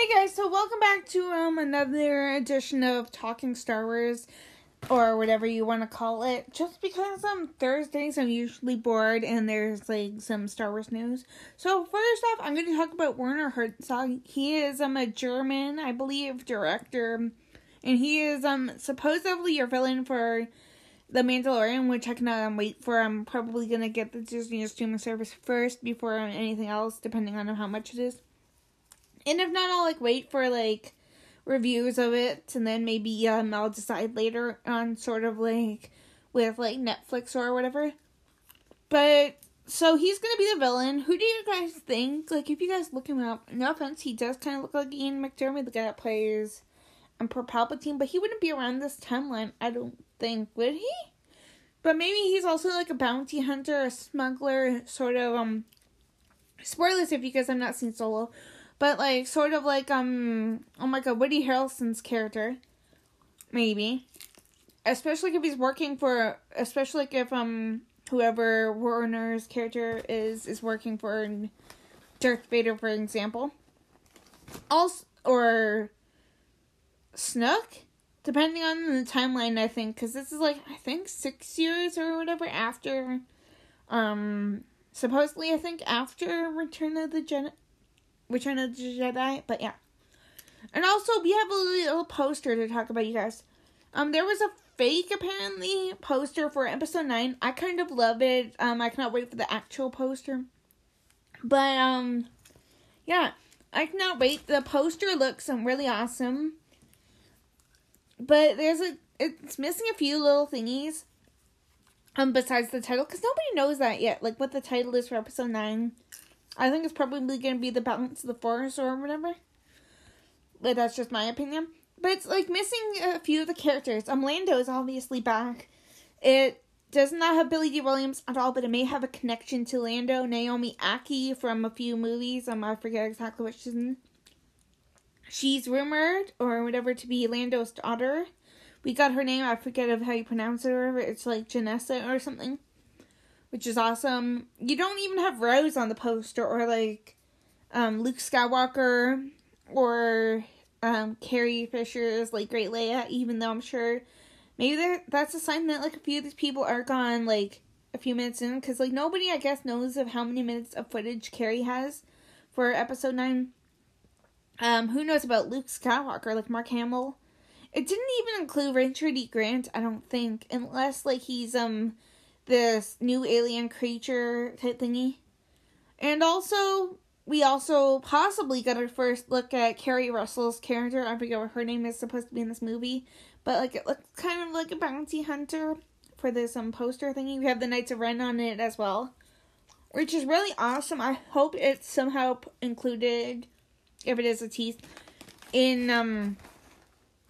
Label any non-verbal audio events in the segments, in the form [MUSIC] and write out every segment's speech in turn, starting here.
Hey guys, so welcome back to um another edition of Talking Star Wars or whatever you want to call it. Just because um Thursdays I'm usually bored and there's like some Star Wars news. So first off, I'm going to talk about Werner Herzog. He is um a German, I believe, director and he is um supposedly your villain for The Mandalorian, which I cannot um, wait for. I'm probably going to get the Disney streaming service first before anything else depending on how much it is. And if not, I'll like wait for like reviews of it and then maybe um I'll decide later on sort of like with like Netflix or whatever. But so he's gonna be the villain. Who do you guys think? Like if you guys look him up, no offense, he does kind of look like Ian McDiarmid, the guy that plays Emperor Palpatine, but he wouldn't be around this timeline. I don't think would he? But maybe he's also like a bounty hunter, a smuggler, sort of um. Spoilers if you guys have not seen Solo, but like sort of like um oh my god Woody Harrelson's character, maybe, especially if he's working for especially like if um whoever Werner's character is is working for Darth Vader for example, also or Snoke? Depending on the timeline I think. Because this is like I think six years or whatever after um supposedly I think after Return of the Jedi Return of the Jedi, but yeah. And also, we have a little poster to talk about, you guys. Um, there was a fake, apparently, poster for episode 9. I kind of love it. Um, I cannot wait for the actual poster. But, um, yeah. I cannot wait. The poster looks um, really awesome. But there's a, it's missing a few little thingies. Um, besides the title, because nobody knows that yet. Like, what the title is for episode 9. I think it's probably going to be the balance of the force or whatever. But that's just my opinion. But it's like missing a few of the characters. Um, Lando is obviously back. It does not have Billy Dee Williams at all, but it may have a connection to Lando. Naomi Ackie from a few movies. Um, I forget exactly what she's in. She's rumored or whatever to be Lando's daughter. We got her name. I forget of how you pronounce it or whatever. It's like Janessa or something which is awesome. You don't even have Rose on the poster or like um, Luke Skywalker or um, Carrie Fisher's like Great Leia, even though I'm sure maybe that's a sign that like a few of these people are gone like a few minutes in because like nobody I guess knows of how many minutes of footage Carrie has for episode nine. Um, who knows about Luke Skywalker, like Mark Hamill? It didn't even include Richard E. Grant, I don't think, unless like he's um this new alien creature type thingy. And also, we also possibly got our first look at Keri Russell's character. I forget what her name is supposed to be in this movie, but like it looks kind of like a bounty hunter for this um poster thingy. We have the Knights of Ren on it as well, which is really awesome. I hope it's somehow included, if it is a tease, in um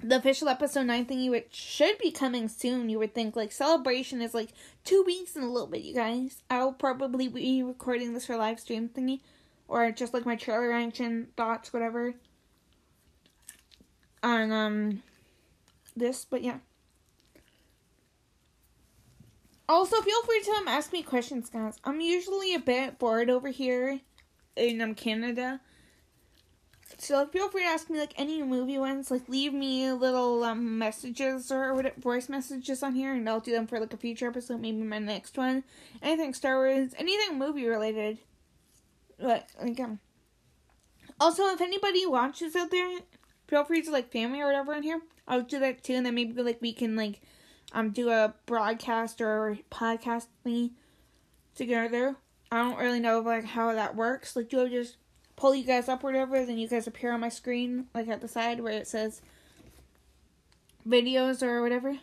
the official episode 9 thingy, which should be coming soon, you would think. Like, celebration is like two weeks in a little bit, you guys. I'll probably be recording this for live stream thingy, or just like my trailer reaction thoughts, whatever, on, um, this, but yeah. Also, feel free to um, ask me questions, guys. I'm usually a bit bored over here in um, Canada so feel free to ask me like any movie ones. Like leave me little um messages or whatever, voice messages on here, and I'll do them for like a future episode, maybe my next one. Anything Star Wars, anything movie related. But like um. Also, if anybody watches out there, feel free to like family or whatever in here. I'll do that too, and then maybe like we can like um do a broadcast or podcast thingy together. I don't really know like how that works. Like, do I just pull you guys up or whatever, then you guys appear on my screen, like at the side where it says videos or whatever.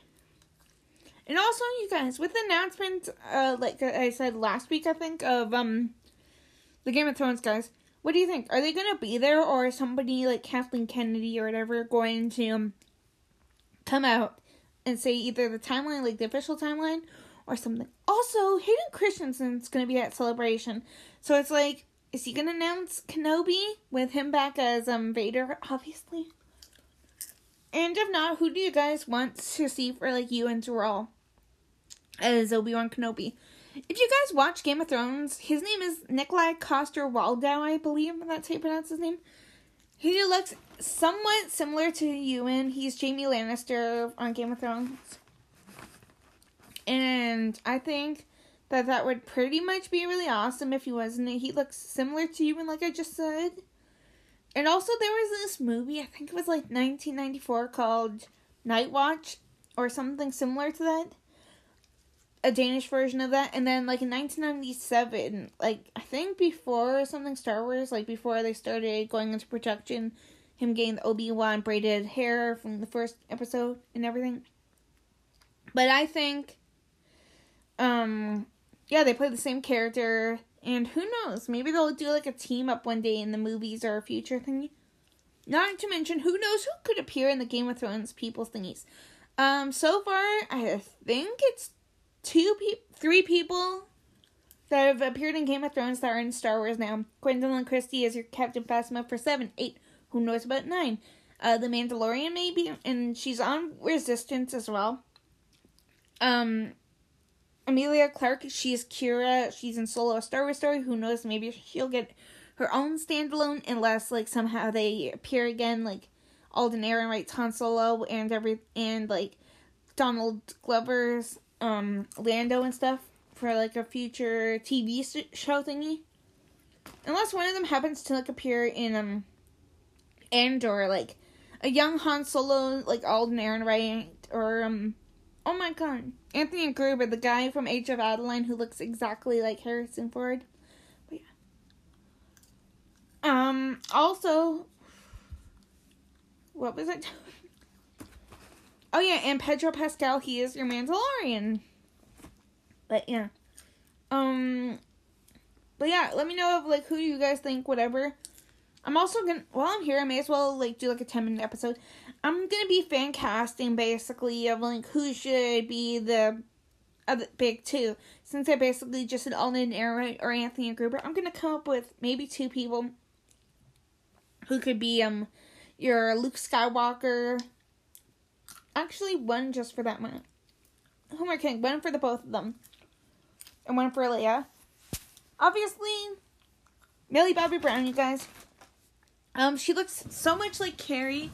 And also, you guys, with the announcement, uh, like I said last week, I think, of, um, the Game of Thrones guys, what do you think? Are they gonna be there, or is somebody like Kathleen Kennedy or whatever going to um, come out and say either the timeline, like the official timeline, or something? Also, Hayden Christensen's gonna be at Celebration, so it's like is he gonna announce Kenobi with him back as um Vader, obviously? And if not, who do you guys want to see for like you and Terrell as Obi Wan Kenobi? If you guys watch Game of Thrones, his name is Nikolaj Coster Waldau, I believe that's how you pronounce his name. He looks somewhat similar to Ewan. He's Jaime Lannister on Game of Thrones. And I think that that would pretty much be really awesome if he wasn't. He looks similar to you, and like I just said. And also, there was this movie, I think it was like 1994, called Night Watch or something similar to that. A Danish version of that. And then, like in 1997, like I think before something Star Wars, like before they started going into production, him getting the Obi Wan braided hair from the first episode and everything. But I think, um, yeah, they play the same character, and who knows? Maybe they'll do like a team up one day in the movies or a future thing. Not to mention, who knows who could appear in the Game of Thrones people thingies. Um, so far, I think it's two pe- three people that have appeared in Game of Thrones that are in Star Wars now. Gwendoline Christie is your Captain Phasma for seven, eight. Who knows about nine? Uh, the Mandalorian maybe, and she's on Resistance as well. Um, Emilia Clarke, she's Qi'ra. She's in Solo a Star Wars story. Who knows? Maybe she'll get her own standalone unless like somehow they appear again, like Alden Ehrenreich, Han Solo, and every and like Donald Glover's um Lando and stuff for like a future TV show thingy. Unless one of them happens to like appear in um Andor, like a young Han Solo, like Alden Ehrenreich, or um Oh my god. Anthony Gruber, the guy from Age of Adaline who looks exactly like Harrison Ford. But yeah. Um also what was it? [LAUGHS] oh yeah, and Pedro Pascal, he is your Mandalorian. But yeah. Um but yeah, let me know of like who you guys think, whatever. I'm also gonna while I'm here, I may as well like do like a ten minute episode. I'm gonna be fan casting basically of like who should be the other big two. Since I basically just did Alden Ehrenreich or Anthony Gruber, I'm gonna come up with maybe two people who could be um your Luke Skywalker. Actually, one just for that one. I kidding? One for the both of them, and one for Leia. Obviously, Millie Bobby Brown, you guys. Um, she looks so much like Carrie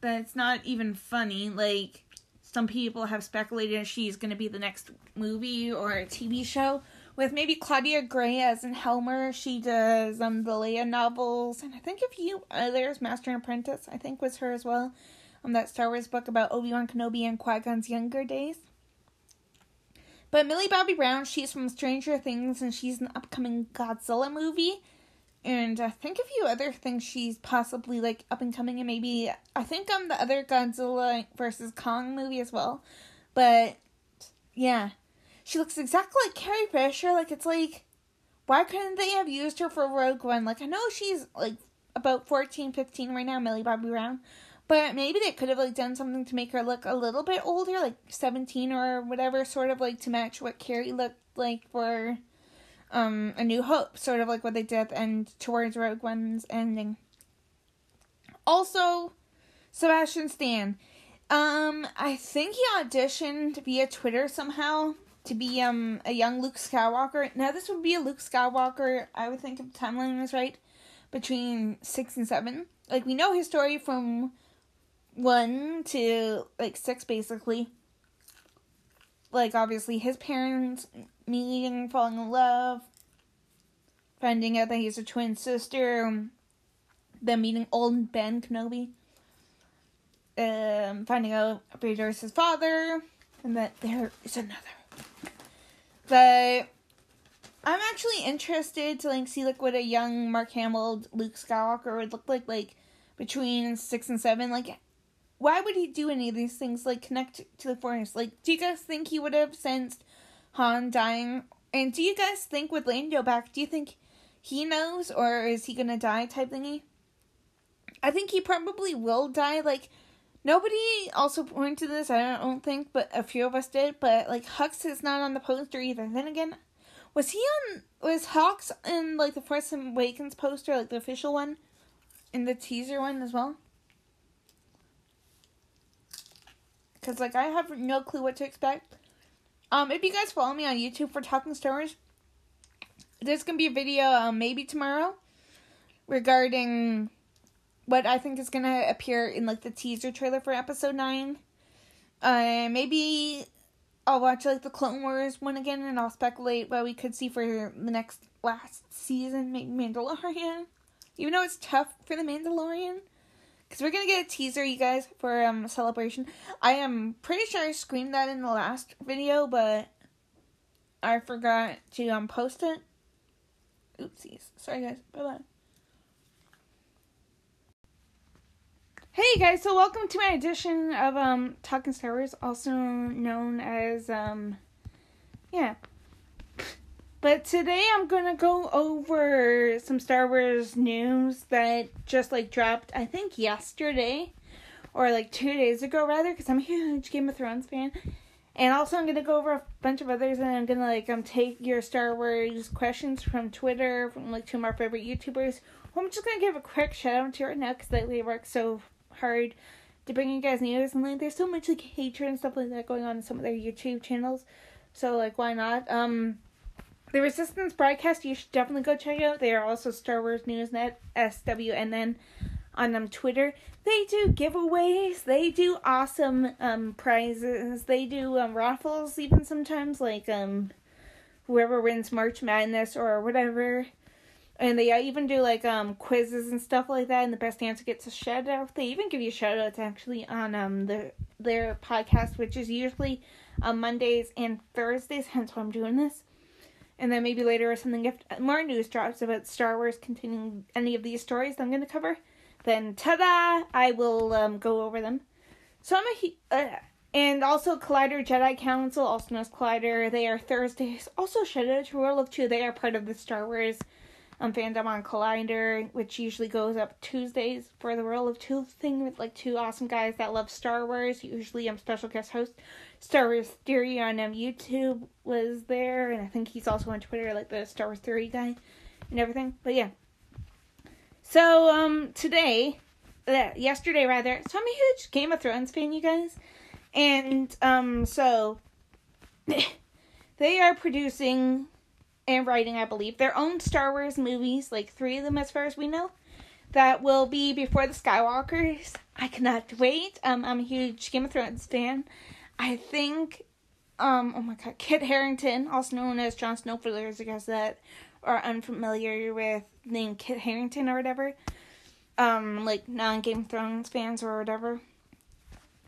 that it's not even funny. Like some people have speculated she's going to be the next movie or a TV show with maybe Claudia Gray as in Helmer. She does um the Leia novels, and I think a few others. Master and Apprentice, I think, was her as well. Um, that Star Wars book about Obi Wan Kenobi and Qui Gon's younger days. But Millie Bobby Brown, she's from Stranger Things, and she's an upcoming Godzilla movie and I think a few other things she's possibly like up and coming and maybe I think um, the other Godzilla versus Kong movie as well. But yeah. She looks exactly like Carrie Fisher, like it's like why couldn't they have used her for Rogue One? Like I know she's like about 14, 15 right now, Millie Bobby Brown. But maybe they could have like done something to make her look a little bit older, like 17 or whatever, sort of like to match what Carrie looked like for um, A New Hope, sort of like what they did at the end towards Rogue One's ending. Also, Sebastian Stan. Um, I think he auditioned via Twitter somehow to be um a young Luke Skywalker. Now this would be a Luke Skywalker, I would think if the timeline is right, between six and seven. Like we know his story from one to like six basically. Like obviously his parents meeting, falling in love, finding out that he's a twin sister, then meeting old Ben Kenobi, um, finding out Vader is his father, and that there is another. But I'm actually interested to like see like what a young Mark Hamill Luke Skywalker would look like like between six and seven. Like why would he do any of these things like connect to the forest? Like do you guys think he would have sensed Han dying. And do you guys think with Lando back, do you think he knows or is he gonna die type thingy? I think he probably will die. Like nobody also pointed this, I don't think, but a few of us did. But like Hux is not on the poster either. Then again, was he on? Was Hux in like the Force Awakens poster, like the official one, in the teaser one as well? Because like I have no clue what to expect. Um, if you guys follow me on YouTube for Talking Star Wars, there's gonna be a video um, maybe tomorrow regarding what I think is gonna appear in like the teaser trailer for episode nine. Uh, maybe I'll watch like the Clone Wars one again, and I'll speculate what we could see for the next last season, maybe Mandalorian. Even though it's tough for the Mandalorian, because we're gonna get a teaser, you guys, for um celebration. I am pretty sure I screamed that in the last video, but I forgot to um post it. Oopsies. Sorry guys. Bye bye. Hey guys, so welcome to my edition of um Talking Star Wars, also known as um yeah. But today I'm gonna go over some Star Wars news that just like dropped I think yesterday or like two days ago rather, because I'm a huge Game of Thrones fan. And also I'm gonna go over a bunch of others and I'm gonna like um take your Star Wars questions from Twitter from like two of my favorite YouTubers. Who I'm just gonna give a quick shout out to right now because they work so hard to bring you guys news and like there's so much like hatred and stuff like that going on in some of their YouTube channels. So like why not? Um the Resistance broadcast you should definitely go check out. They are also Star Wars Newsnet SWNN on um Twitter. They do giveaways. They do awesome um prizes. They do um raffles even sometimes like um whoever wins March Madness or whatever and they even do like um quizzes and stuff like that and the best answer gets a shout out they even give you shout outs actually on um the their podcast which is usually on mondays and thursdays hence why i'm doing this and then maybe later or something if more news drops about star wars continuing any of these stories i'm going to cover then ta-da i will um go over them so i'm a uh, and also Collider Jedi Council, also known as Collider, they are Thursdays. Also, shout out to World of Two, they are part of the Star Wars um, fandom on Collider, which usually goes up Tuesdays for the World of Two thing with like two awesome guys that love Star Wars. Usually, I'm special guest host. Star Wars Theory on um, YouTube was there, and I think he's also on Twitter, like the Star Wars Theory guy and everything. But yeah. So um today, uh, yesterday rather, so I'm a huge Game of Thrones fan, you guys, and um so [LAUGHS] they are producing and writing, I believe, their own Star Wars movies, like three of them as far as we know, that will be before the Skywalkers. I cannot wait. Um, I'm a huge Game of Thrones fan. I think, um, oh my god, Kit Harington, also known as Jon Snow for those of guys that are unfamiliar with name Kit Harington or whatever, um, like non Game of Thrones fans or whatever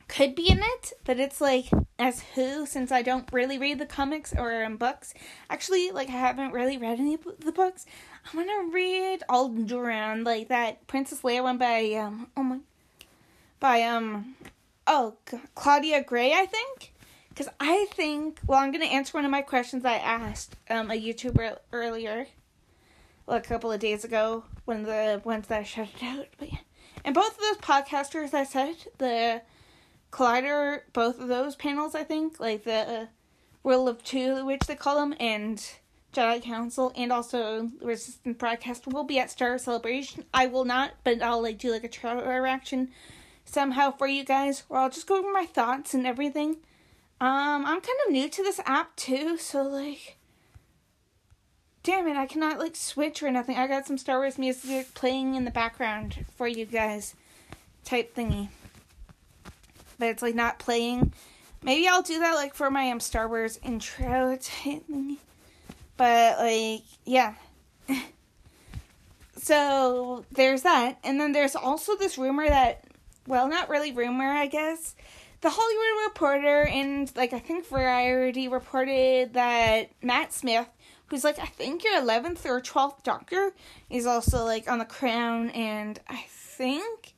could be in it, but it's like as who since I don't really read the comics or um, books. Actually, like I haven't really read any of the books. I want to read Alderaan, like that Princess Leia one by um oh my by um oh Claudia Gray, I think. Because I think well, I'm gonna answer one of my questions I asked um a YouTuber earlier, well, a couple of days ago, one of the ones that I shouted out. But yeah, and both of those podcasters I said the Collider, both of those panels, I think, like the uh, World of Two, which they call them, and Jedi Council, and also Resistance Broadcast will be at Star Celebration. I will not, but I'll like do like a trailer reaction somehow for you guys, where I'll just go over my thoughts and everything. Um, I'm kind of new to this app too, so like, damn it, I cannot like switch or nothing. I got some Star Wars music playing in the background for you guys, type thingy but it's like not playing. Maybe I'll do that like for my um Star Wars intro thing. But like yeah. [LAUGHS] so there's that. And then there's also this rumor that well, not really rumor, I guess. The Hollywood Reporter and like I think Variety reported that Matt Smith, who's like I think your eleventh or twelfth Doctor, is also like on the Crown, and I think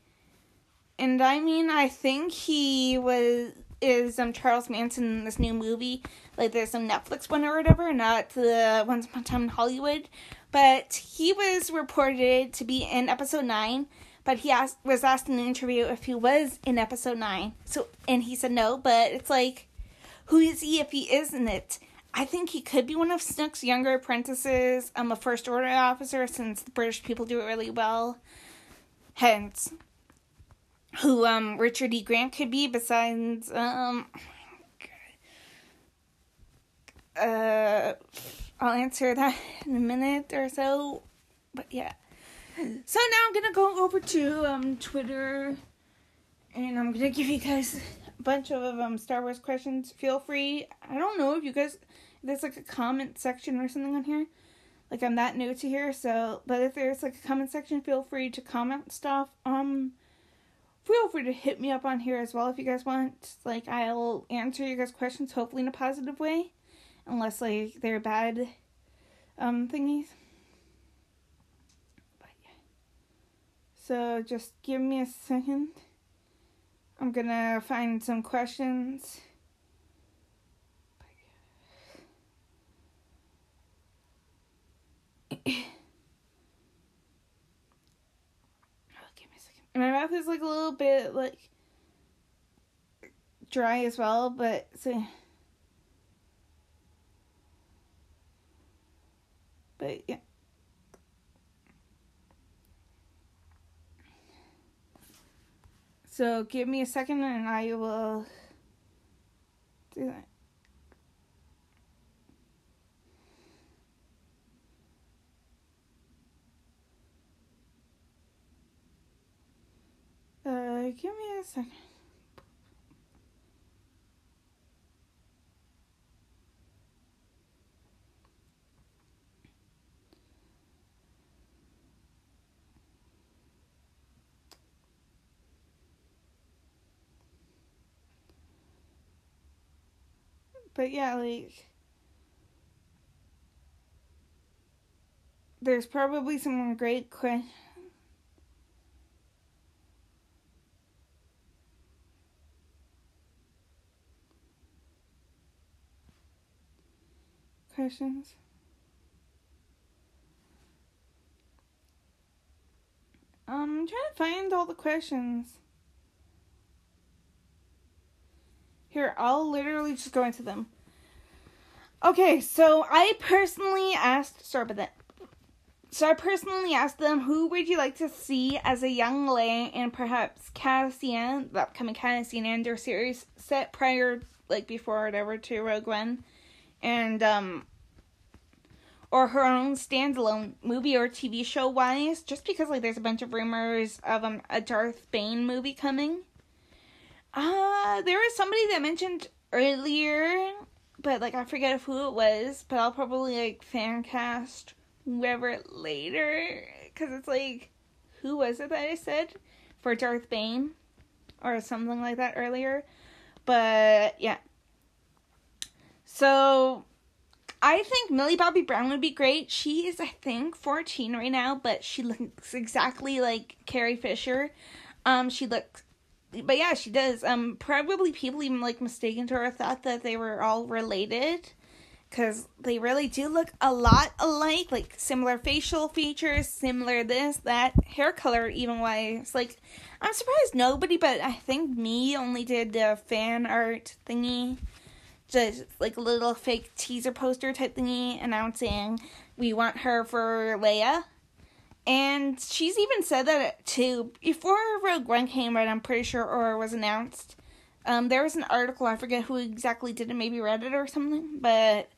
and I mean, I think he was is um Charles Manson in this new movie. Like there's some Netflix one or whatever, not the Once Upon a Time in Hollywood. But he was reported to be in episode nine. But he asked was asked in an interview if he was in episode nine. So and he said no. But it's like, who is he if he isn't it? I think he could be one of snoke's younger apprentices. I'm a first order officer since the British people do it really well. Hence, who um Richard E. Grant could be besides um uh I'll answer that [LAUGHS] in a minute or so. But yeah. So now I'm gonna go over to um Twitter, and I'm gonna give you guys a bunch of um Star Wars questions. Feel free. I don't know if you guys there's like a comment section or something on here. Like I'm that new to here, so but if there's like a comment section, feel free to comment stuff. Um, feel free to hit me up on here as well if you guys want. Like I'll answer you guys' questions hopefully in a positive way, unless like they're bad um thingies. So just give me a second. I'm gonna find some questions. oh, give me a second. My mouth is like a little bit like dry as well, but so but yeah. So give me a second and I will do that. Uh, give me a second. But yeah, like there's probably some great que- questions. Um, I'm trying to find all the questions. Here, I'll literally just go into them. Okay, so I personally asked, sorry about that. So I personally asked them, who would you like to see as a young Leia and perhaps Cassian, the upcoming Cassian Andor series set prior, like before whatever, to Rogue One, and um, or her own standalone movie or TV show wise, just because like there's a bunch of rumors of um, a Darth Bane movie coming. Uh, there was somebody that mentioned earlier, but like I forget who it was, but I'll probably like fan cast whoever later because it's like, who was it that I said for Darth Bane or something like that earlier? But yeah. So I think Millie Bobby Brown would be great. She is, I think, 14 right now, but she looks exactly like Carrie Fisher. Um, she looks but yeah, she does. Um, probably people even like mistaken to her thought that they were all related, because they really do look a lot alike. Like similar facial features, similar this that hair color even wise. Like I'm surprised nobody, but I think me only did the fan art thingy, just like a little fake teaser poster type thingy announcing we want her for Leia and she's even said that too before Rogue One came out. I'm pretty sure, or was announced. Um, there was an article I forget who exactly did it, maybe Reddit or something, but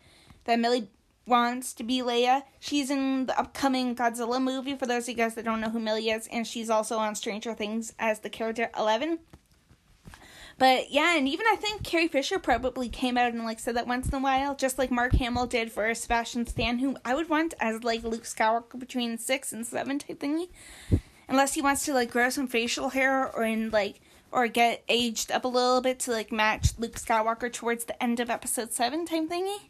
that Millie wants to be Leia. She's in the upcoming Godzilla movie. For those of you guys that don't know who Millie is, and she's also on Stranger Things as the character Eleven. But yeah, and even I think Carrie Fisher probably came out and like said that once in a while, just like Mark Hamill did for a Sebastian Stan, who I would want as like Luke Skywalker between six and seven type thingy. Unless he wants to like grow some facial hair or in like or get aged up a little bit to like match Luke Skywalker towards the end of episode seven type thingy.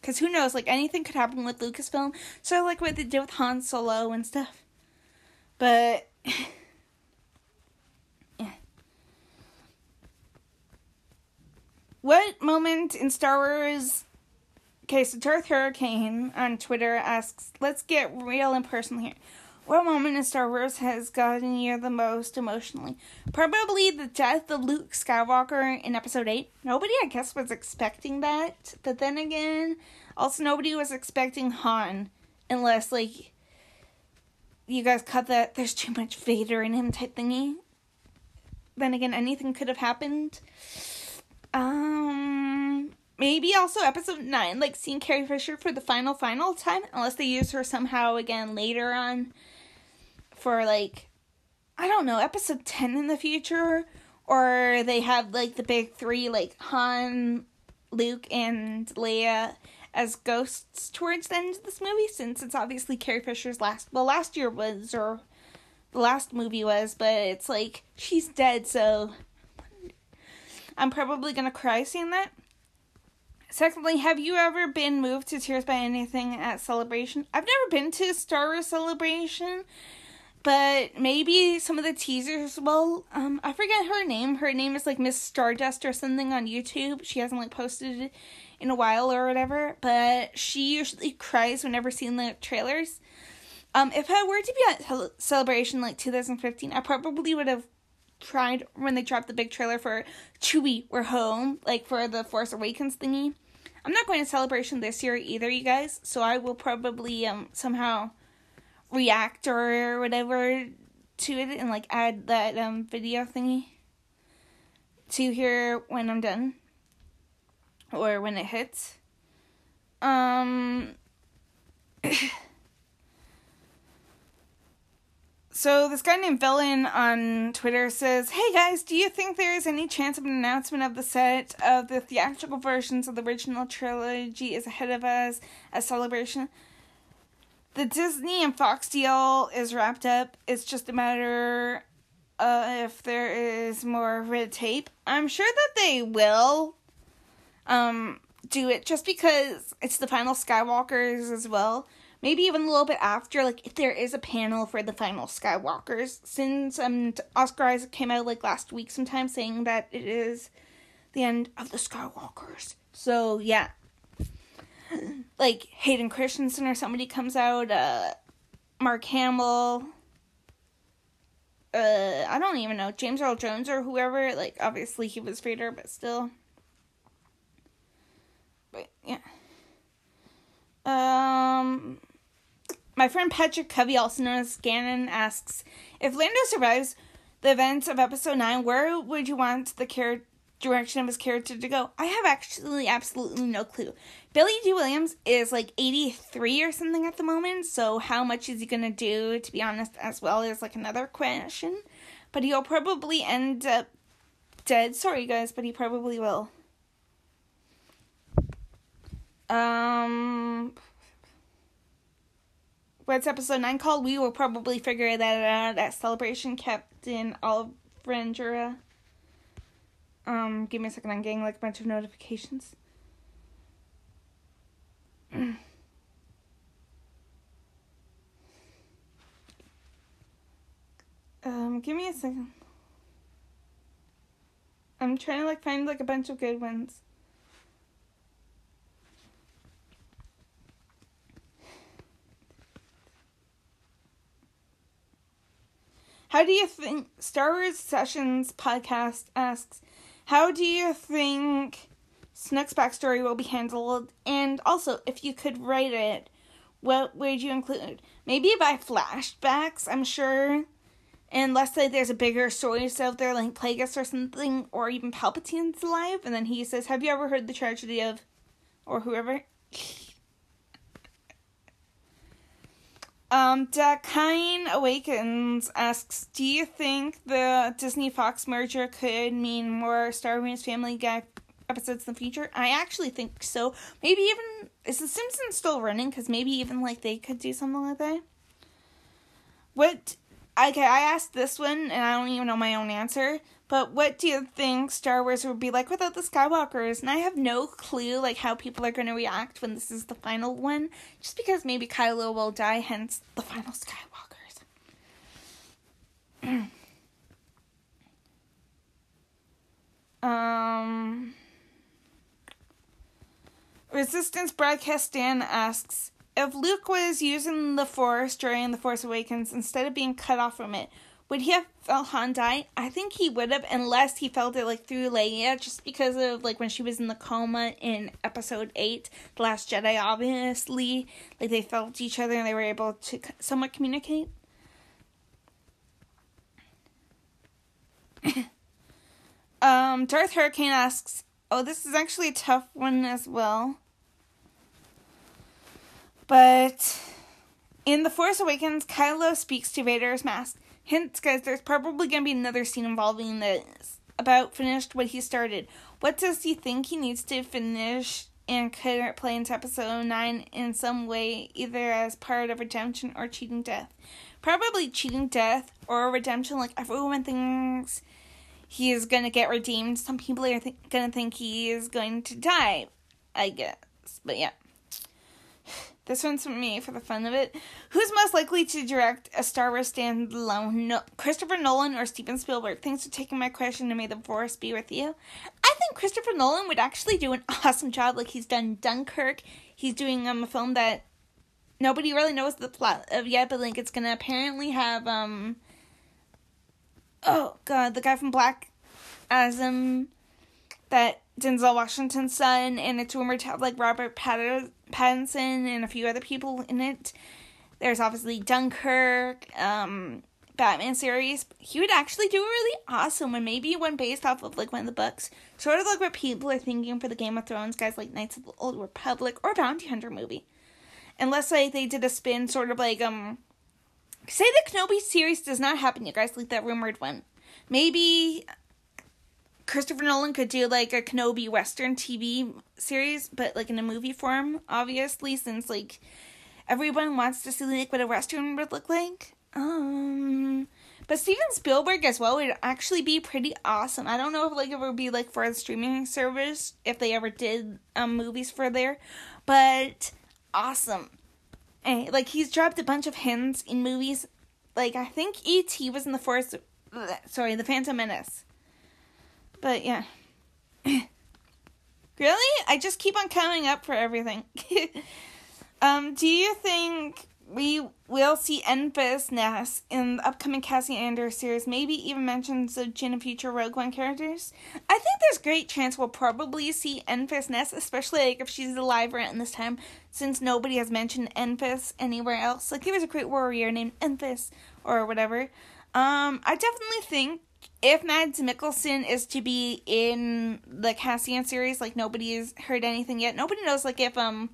Cause who knows, like anything could happen with Lucasfilm. So like what they did with Han Solo and stuff. But [LAUGHS] What moment in Star Wars? Okay, so Darth Hurricane on Twitter asks, "Let's get real and personal here. What moment in Star Wars has gotten you the most emotionally? Probably the death of Luke Skywalker in Episode Eight. Nobody, I guess, was expecting that. But then again, also nobody was expecting Han, unless like you guys cut that. There's too much Vader in him type thingy. Then again, anything could have happened." Um, maybe also episode nine, like seeing Carrie Fisher for the final final time, unless they use her somehow again later on. for like I don't know, episode 10 in the future or they have like the big 3 like Han, Luke and Leia as ghosts towards the end of this movie since it's obviously Carrie Fisher's last well last year was or the last movie was, but it's like she's dead so I'm probably gonna cry seeing that. Secondly, have you ever been moved to tears by anything at Celebration? I've never been to Star Wars Celebration, but maybe some of the teasers. will. um, I forget her name. Her name is like Miss Stardust or something on YouTube. She hasn't like posted in a while or whatever, but she usually cries whenever seeing the trailers. Um, if I were to be at Celebration like 2015, I probably would have tried when they dropped the big trailer for Chewie We're Home, like for the Force Awakens thingy. I'm not going to Celebration this year either, you guys, so I will probably um somehow react or whatever to it and like add that um video thingy to here when I'm done or when it hits. Um [CLEARS THROAT] So this guy named Villain on Twitter says, "Hey guys, do you think there is any chance of an announcement of the set of the theatrical versions of the original trilogy is ahead of us as celebration? The Disney and Fox deal is wrapped up. It's just a matter uh, if there is more red tape. I'm sure that they will um do it just because it's the final Skywalkers as well." Maybe even a little bit after, like if there is a panel for the final Skywalkers, since um Oscar Isaac came out like last week sometime saying that it is the end of the Skywalkers. So yeah. [CLEARS THROAT] Like Hayden Christensen or somebody comes out, uh Mark Hamill, uh I don't even know, James Earl Jones or whoever, like obviously he was Vader, but still. But yeah. Um my friend Patrick Covey, also known as Gannon, asks If Lando survives the events of episode 9, where would you want the char- direction of his character to go? I have actually absolutely no clue. Billy Dee Williams is like 83 or something at the moment, so how much is he gonna do, to be honest, as well, is like another question. But he'll probably end up dead. Sorry, guys, but he probably will. Um what's episode 9 called? We will probably figure that out at Celebration Captain Alvrendra. Um, give me a second, I'm getting like a bunch of notifications. [CLEARS THROAT] um, give me a second. I'm trying to like find like a bunch of good ones. How do you think Star Wars Sessions podcast asks, how do you think Snoke's backstory will be handled? And also, if you could write it, what would you include? Maybe by flashbacks, I'm sure. And let's say there's a bigger story out there like Plagueis or something, or even Palpatine's alive, and then he says, Have you ever heard the tragedy of or whoever? Um, Dakine Awakens asks, do you think the Disney Fox merger could mean more Star Wars Family Guy episodes in the future? I actually think so. Maybe even is The Simpsons still running? Because maybe even like they could do something like that. What? Okay, I asked this one and I don't even know my own answer. But what do you think Star Wars would be like without the Skywalkers? And I have no clue like how people are going to react when this is the final one, just because maybe Kylo will die, hence the final Skywalkers. [CLEARS THROAT] um Resistance Broadcast Dan asks if Luke was using the Force during The Force Awakens instead of being cut off from it, would he have felt Han die? I think he would have, unless he felt it like through Leia, just because of like when she was in the coma in Episode Eight, The Last Jedi. Obviously, like they felt each other and they were able to somewhat communicate. [COUGHS] um, Darth Hurricane asks, "Oh, this is actually a tough one as well." But In The Force Awakens, Kylo speaks to Vader's mask. Hints, guys, there's probably going to be another scene involving this. About finished what he started. What does he think he needs to finish and could play into episode 9 in some way, either as part of redemption or cheating death? Probably cheating death or redemption, like everyone thinks he is going to get redeemed. Some people are th- going to think he is going to die, I guess. But yeah. This one's for me for the fun of it. Who's most likely to direct a Star Wars standalone? No, Christopher Nolan or Steven Spielberg? Thanks for taking my question and may the force be with you. I think Christopher Nolan would actually do an [LAUGHS] awesome job. Like he's done Dunkirk. He's doing um, a film that nobody really knows the plot of yet, but like it's gonna apparently have um oh god, the guy from Black Adam that Denzel Washington's son, and it's rumored to have like Robert Pattinson and a few other people in it. There's obviously Dunkirk, um, Batman series. He would actually do a really awesome one, maybe one based off of like one of the books, sort of like what people are thinking for the Game of Thrones guys, like Knights of the Old Republic or Bounty Hunter movie. Unless like they did a spin, sort of like um, say the Kenobi series does not happen, you guys, like that rumored one. Maybe Christopher Nolan could do like a Kenobi Western TV series, but like in a movie form, obviously, since like everyone wants to see like what a Western would look like. Um, but Steven Spielberg as well would actually be pretty awesome. I don't know if like it would be like for a streaming service if they ever did um movies for there, but awesome. And like he's dropped a bunch of hints in movies. Like I think E.T. was in the Force. Sorry, the Phantom Menace. But yeah. [CLEARS THROAT] really? I just keep on coming up for everything. [LAUGHS] um, do you think we will see Enfys Nest in the upcoming Cassian Andor series, maybe even mentions of Jyn and future Rogue One characters. I think there's great chance we'll probably see Enfys Nest, especially like if she's alive around this time, since nobody has mentioned Enfys anywhere else. Like there was a great warrior named Enfys or whatever. Um, I definitely think if Mads Mikkelsen is to be in the Cassian series, like nobody has heard anything yet. Nobody knows like if um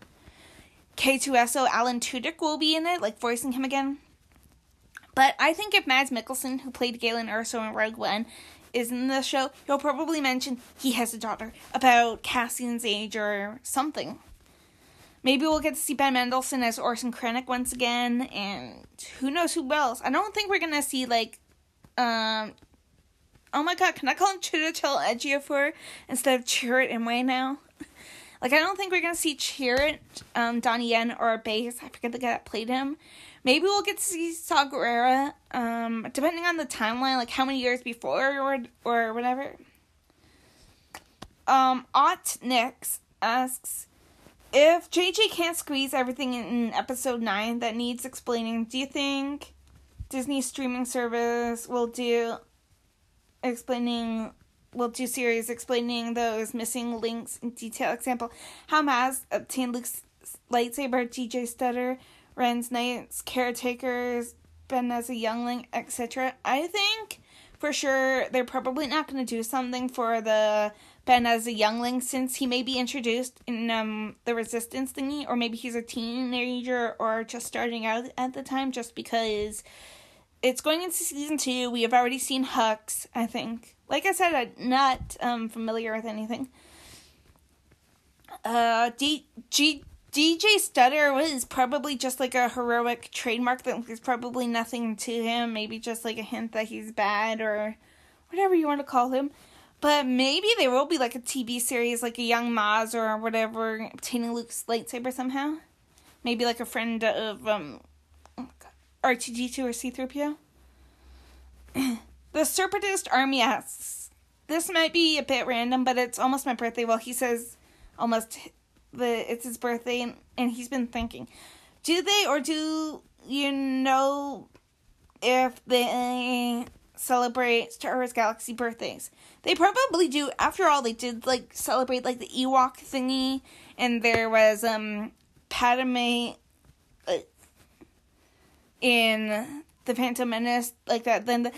K2SO Alan Tudyk will be in it, like voicing him again. But I think if Mads Mikkelsen, who played Galen Erso in Rogue One, is in the show, he'll probably mention he has a daughter about Cassian's age or something. Maybe we'll get to see Ben Mendelsohn as Orson Krennic once again, and who knows who else. I don't think we're gonna see like um oh my god, can I call him Chiwetel Ejiofor instead of Chirrut Îmwe now? [LAUGHS] like, I don't think we're gonna see Chirrut, um, Donnie Yen, or Baze. I forget the guy that played him. Maybe we'll get to see Saw Gerrera, um, depending on the timeline, like how many years before or, or whatever. Um, Ott Nix asks, if JJ can't squeeze everything in episode 9 that needs explaining, do you think Disney streaming service will do explaining will do series explaining those missing links in detail. Example, how Maz obtained Luke's lightsaber, DJ Stutter, Ren's Knights, Caretakers, Ben as a youngling, etc. I think for sure they're probably not going to do something for the Ben as a youngling since he may be introduced in um the resistance thingy, or maybe he's a teenager or just starting out at the time, just because it's going into season two. We have already seen Hux, I think. Like I said, I'm not um, familiar with anything. Uh, D- G- DJ Stutter was probably just like a heroic trademark that there's probably nothing to him. Maybe just like a hint that he's bad or whatever you want to call him. But maybe there will be like a TV series, like a young Maz or whatever, obtaining Luke's lightsaber somehow. Maybe like a friend of um R2D2 or C3PO? [CLEARS THROAT] the Separatist Army asks, this might be a bit random, but it's almost my birthday. Well, he says almost the it's his birthday, and, and he's been thinking, do they or do you know if they celebrate Star Wars Galaxy birthdays? They probably do. After all, they did like celebrate like the Ewok thingy, and there was um Padme in the Phantom Menace like that. Then the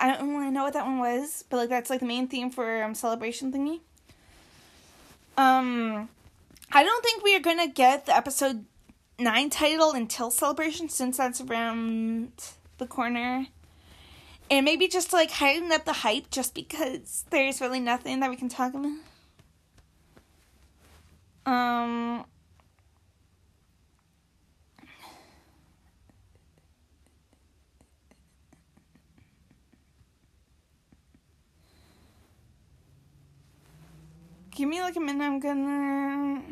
I don't really know what that one was, but like that's like the main theme for um celebration thingy. Um, I don't think we are gonna get the episode 9 title until Celebration since that's around the corner. And maybe just like heighten up the hype just because there's really nothing that we can talk about. Um Give me like a minute, I'm gonna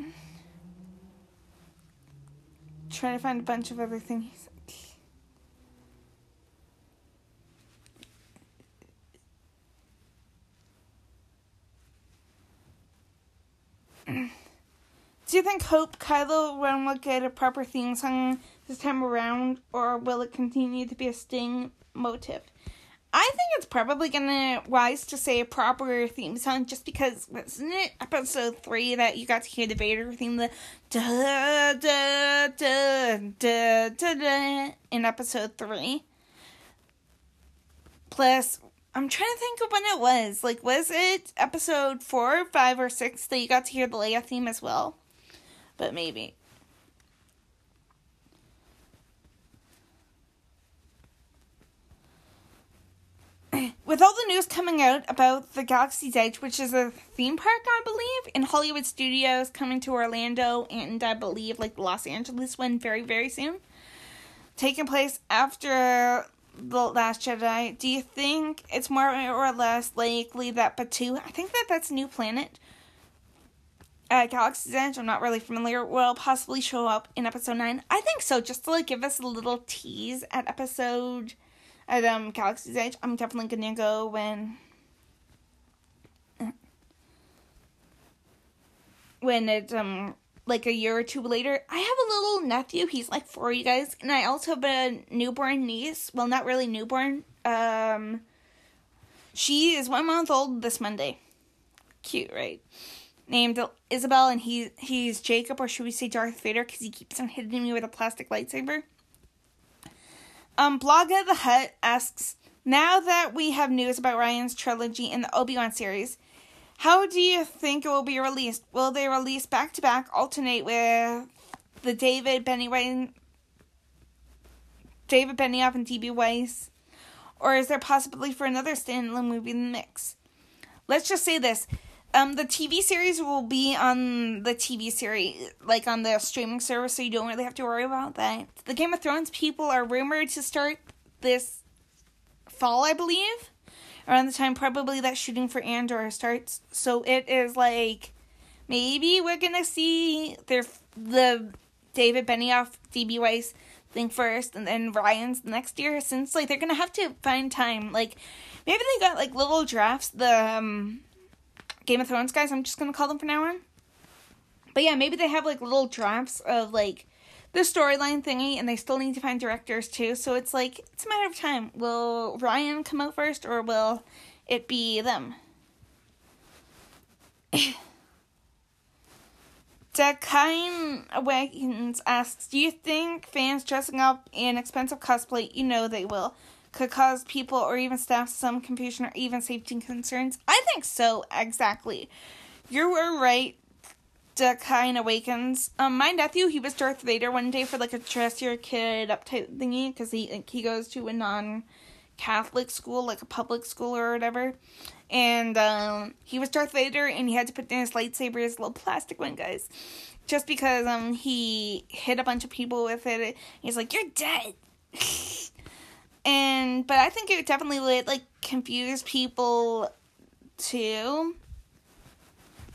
try to find a bunch of other things. Do you think Hope Kylo Ren will get a proper theme song this time around, or will it continue to be a Sting motive? I think it's probably gonna wise to say a proper theme song just because wasn't it episode three that you got to hear the Vader theme the da da da da da da in episode three. Plus, I'm trying to think of when it was. Like, was it episode four, five, or six that you got to hear the Leia theme as well? But maybe. With all the news coming out about the Galaxy's Edge, which is a theme park, I believe, in Hollywood Studios coming to Orlando and I believe like the Los Angeles one very, very soon, taking place after the Last Jedi, do you think it's more or less likely that Batuu, I think that that's new planet, uh, Galaxy's Edge, I'm not really familiar, will possibly show up in episode 9? I think so, just to like give us a little tease at episode at um Galaxy's Edge. I'm definitely gonna go when when it's um like a year or two later. I have a little nephew. He's like four, you guys, and I also have a newborn niece. Well, not really newborn. Um, she is one month old this Monday. Cute, right? Named Isabel, and he he's Jacob, or should we say Darth Vader, because he keeps on hitting me with a plastic lightsaber. Um, Blog of the Hut asks, now that we have news about Ryan's trilogy in the Obi-Wan series, how do you think it will be released? Will they release back to back, alternate with the David Benny Benioff, David Benioff and D.B. Weiss, or is there possibility for another standalone movie in the mix? Let's just say this: um, the TV series will be on the TV series, like on the streaming service, so you don't really have to worry about that. The Game of Thrones people are rumored to start this fall, I believe, around the time probably that shooting for Andor starts. So it is like maybe we're gonna see their the David Benioff, DB Weiss thing first, and then Ryan's next year. Since like they're gonna have to find time, like maybe they got like little drafts. The um, Game of Thrones guys. I'm just gonna call them from now on. But yeah, maybe they have like little drafts of like the storyline thingy, and they still need to find directors too. So it's like it's a matter of time. Will Ryan come out first, or will it be them? [COUGHS] Dakine Awakens asks, Do you think fans dressing up in expensive cosplay, you know they will, could cause people or even staff some confusion or even safety concerns? I think so, exactly. You were right. Dakine Awakens. Um, my nephew, he was Darth Vader one day for like a dress your kid up type thingy because he like, he goes to a non Catholic school, like a public school or whatever. And um, he was Darth Vader, and he had to put down his lightsaber, his little plastic one, guys, just because um he hit a bunch of people with it. He's like, "You're dead." [LAUGHS] and but I think it definitely would like confuse people too.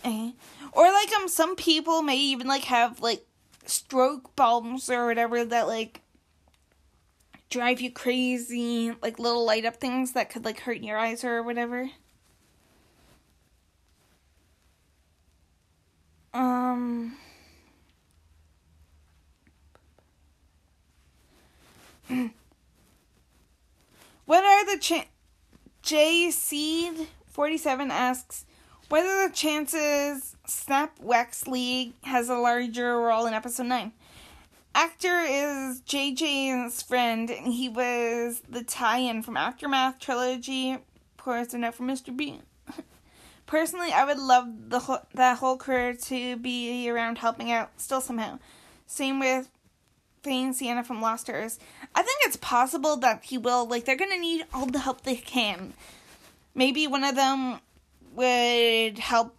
Eh. Or like um some people may even like have like stroke bombs or whatever that like drive you crazy, like little light up things that could like hurt your eyes or whatever. Um [CLEARS THROAT] the cha- J Seed 47 asks what are the chances Snap League has a larger role in episode 9? Actor is JJ's friend, and he was the tie in from Aftermath trilogy. Pours a note from Mr. Bean. [LAUGHS] Personally, I would love the whole, that whole crew to be around helping out still somehow. Same with find Santa from Lost Earth. I think it's possible that he will. Like, they're gonna need all the help they can. Maybe one of them would help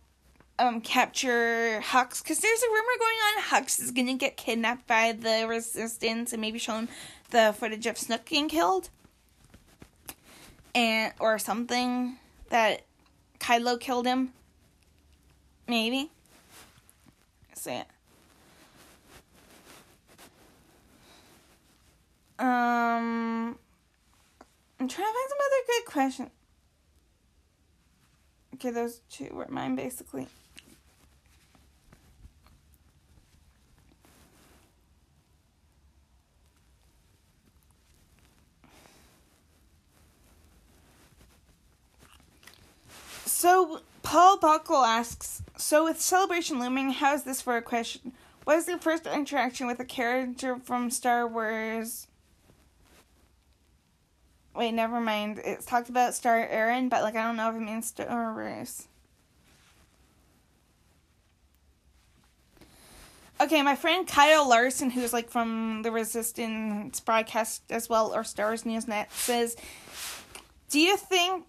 um capture Hux because there's a rumor going on Hux is gonna get kidnapped by the resistance and maybe shown the footage of Snoke getting killed and or something that Kylo killed him. Maybe. So yeah. Um I'm trying to find some other good questions. Okay, those two were mine basically. So Paul Buckle asks, so with celebration looming, how is this for a question? What is your first interaction with a character from Star Wars? Wait, never mind. It's talked about Star Aaron, but like I don't know if it means Star Wars. Okay, my friend Kyle Larson, who's like from the Resistance broadcast as well, or Stars Newsnet, says, "Do you think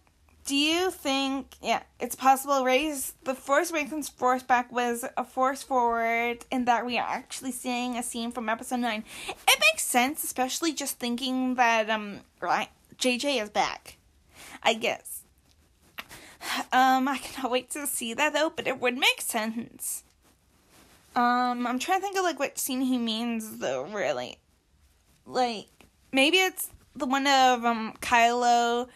do you think, yeah, it's possible Rey's the Force Awakens Force back was a force forward in that we are actually seeing a scene from Episode Nine? It makes sense, especially just thinking that um, right, JJ is back. I guess. Um, I cannot wait to see that though, but it would make sense. Um, I'm trying to think of like what scene he means though. Really, like maybe it's the one of um Kylo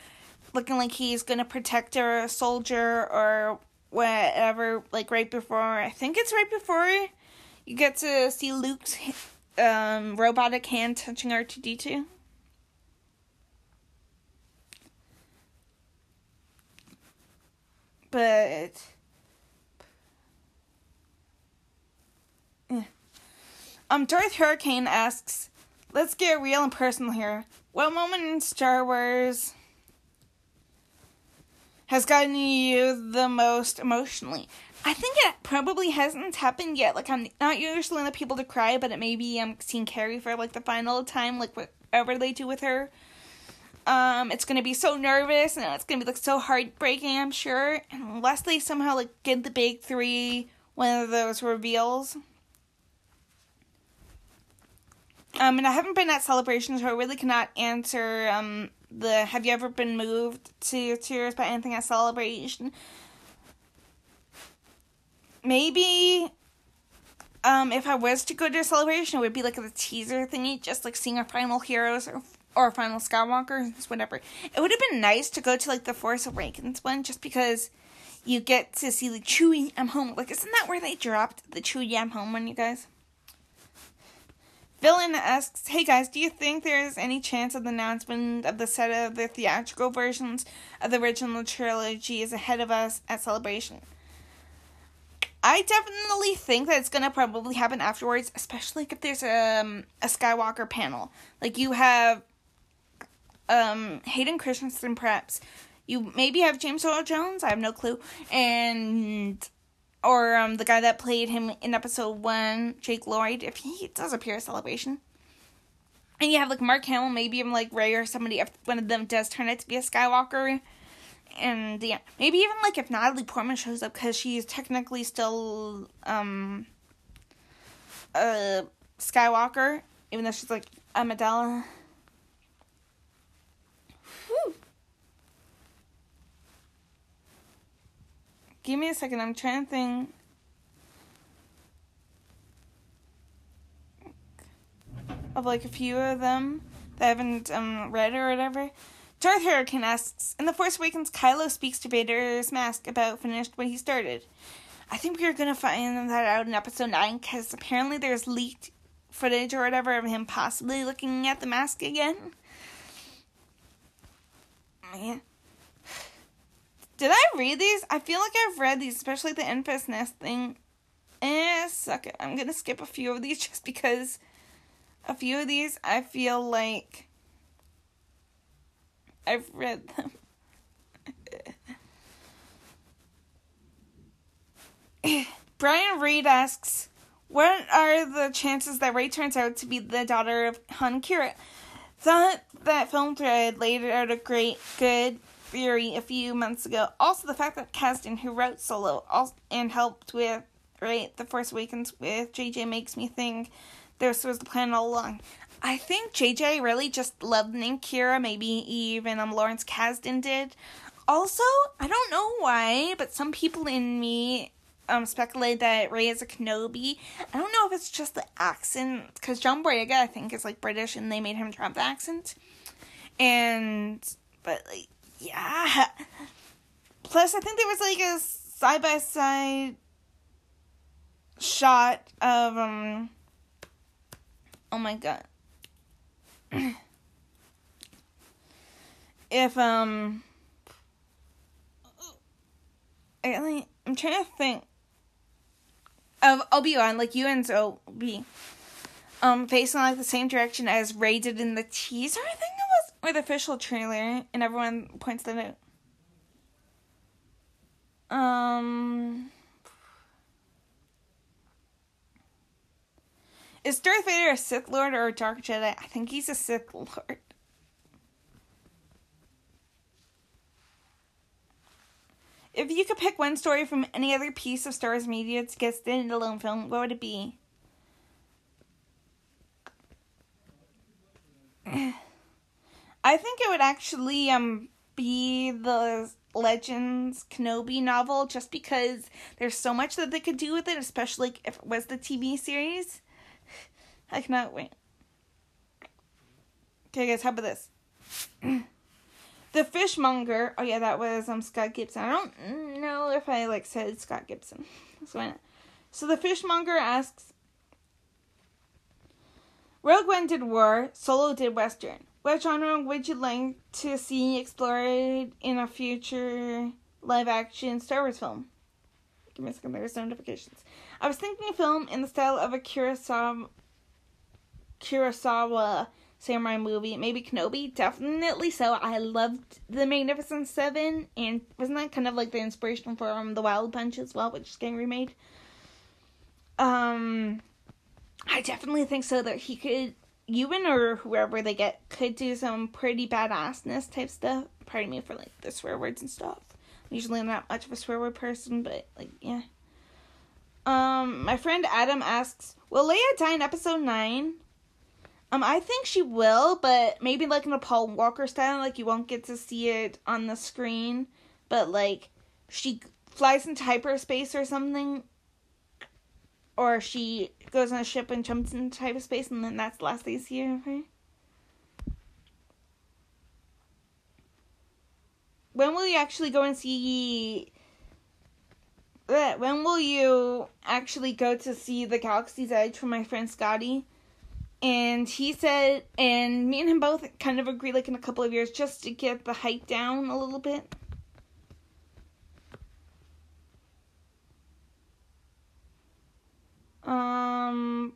looking like he's gonna protect a soldier or whatever, like right before I think it's right before you get to see Luke's um, robotic hand touching R two D two. But yeah. Um Darth Hurricane asks, let's get real and personal here. What moment in Star Wars has gotten you the most emotionally? I think it probably hasn't happened yet. Like I'm not usually the people to cry, but it maybe I'm seeing Carrie for like the final time, like whatever they do with her. Um, it's gonna be so nervous and it's gonna be like so heartbreaking, I'm sure. Unless they somehow like get the big three, one of those reveals. Um, and I haven't been at celebrations, so I really cannot answer um the have you ever been moved to tears by anything at celebration? Maybe um if I was to go to a celebration it would be like a teaser thingy, just like seeing our final heroes or or final Skywalkers, whatever. It would have been nice to go to like the Force Awakens one just because you get to see the Chewie I'm home. Like isn't that where they dropped the Chewie I'm home one, you guys? Villain asks, "Hey guys, do you think there is any chance of the announcement of the set of the theatrical versions of the original trilogy is ahead of us at Celebration?" I definitely think that it's gonna probably happen afterwards, especially if there's a um, a Skywalker panel. Like you have um Hayden Christensen, perhaps. You maybe have James Earl Jones. I have no clue, and or um the guy that played him in episode one, Jake Lloyd, if he does appear at Celebration. And you have like Mark Hamill, maybe even like Rey or somebody if one of them does turn out to be a Skywalker. And yeah, maybe even like if Natalie Portman shows up because she's technically still um a Skywalker, even though she's like Amidala. Give me a second. I'm trying to think. Of like a few of them that I haven't um, read or whatever. Darth Hurricane asks In The Force Awakens, Kylo speaks to Vader's mask about finished what he started. I think we're gonna find that out in episode 9 because apparently there's leaked footage or whatever of him possibly looking at the mask again. Yeah. Did I read these? I feel like I've read these, especially the Enfys Nest thing. Eh, suck it. I'm gonna skip a few of these [LAUGHS] just because a few of these I feel like I've read them. [LAUGHS] Brian Reed asks, what are the chances that Rey turns out to be the daughter of Han Qi'ra? Thought that film thread laid out a great, good theory a few months ago. Also, the fact that Kasdan, who wrote Solo and helped with right The Force Awakens with JJ, makes me think this was the plan all along. I think JJ really just loved Name Qi'ra, maybe even um, Lawrence Kasdan did. Also, I don't know why, but some people in me um speculate that Rey is a Kenobi. I don't know if it's just the accent, because John Boyega I think is like British, and they made him drop the accent. And but like yeah. Plus, I think there was like a side by side shot of um. Oh my god. [CLEARS THROAT] if um. I, I'm trying to think of Obi Wan, like you Ewan's Obi, um, facing like the same direction as Rey did in the teaser. I think or the official trailer, and everyone points that out. Um, is Darth Vader a Sith Lord or a Dark Jedi? I think he's a Sith Lord. If you could pick one story from any other piece of Star Wars media to get a alone film, what would it be? I think it would actually um be the Legends Kenobi novel just because there's so much that they could do with it, especially if it was the TV series. I cannot wait. Okay, guys, how about this? [CLEARS THROAT] The fishmonger. Oh yeah, that was um Scott Gibson. I don't know if I like said Scott Gibson. So, so the fishmonger asks. Rogue One did war. Solo did western. What genre would you like to see explored in a future live action Star Wars film? Give me a second. There's notifications. I was thinking a film in the style of a Kurosawa. Kurosawa samurai movie. Maybe Kenobi, definitely so. I loved The Magnificent Seven, and wasn't that kind of like the inspiration for um, The Wild Bunch as well, which is getting remade? Um, I definitely think so that he could, Ewan or whoever they get, could do some pretty badassness type stuff. Pardon me for like the swear words and stuff. usually I'm not much of a swear word person, but like yeah. Um, my friend Adam asks, "Will Leia die in Episode 9? Um, I think she will, but maybe like in a Paul Walker style, like you won't get to see it on the screen, but like she flies into hyperspace or something, or she goes on a ship and jumps into hyperspace, and then that's the last they see of her. When will you actually go and see? When will you actually go to see the Galaxy's Edge from my friend Scotty? and he said and me and him both kind of agree like in a couple of years just to get the hype down a little bit um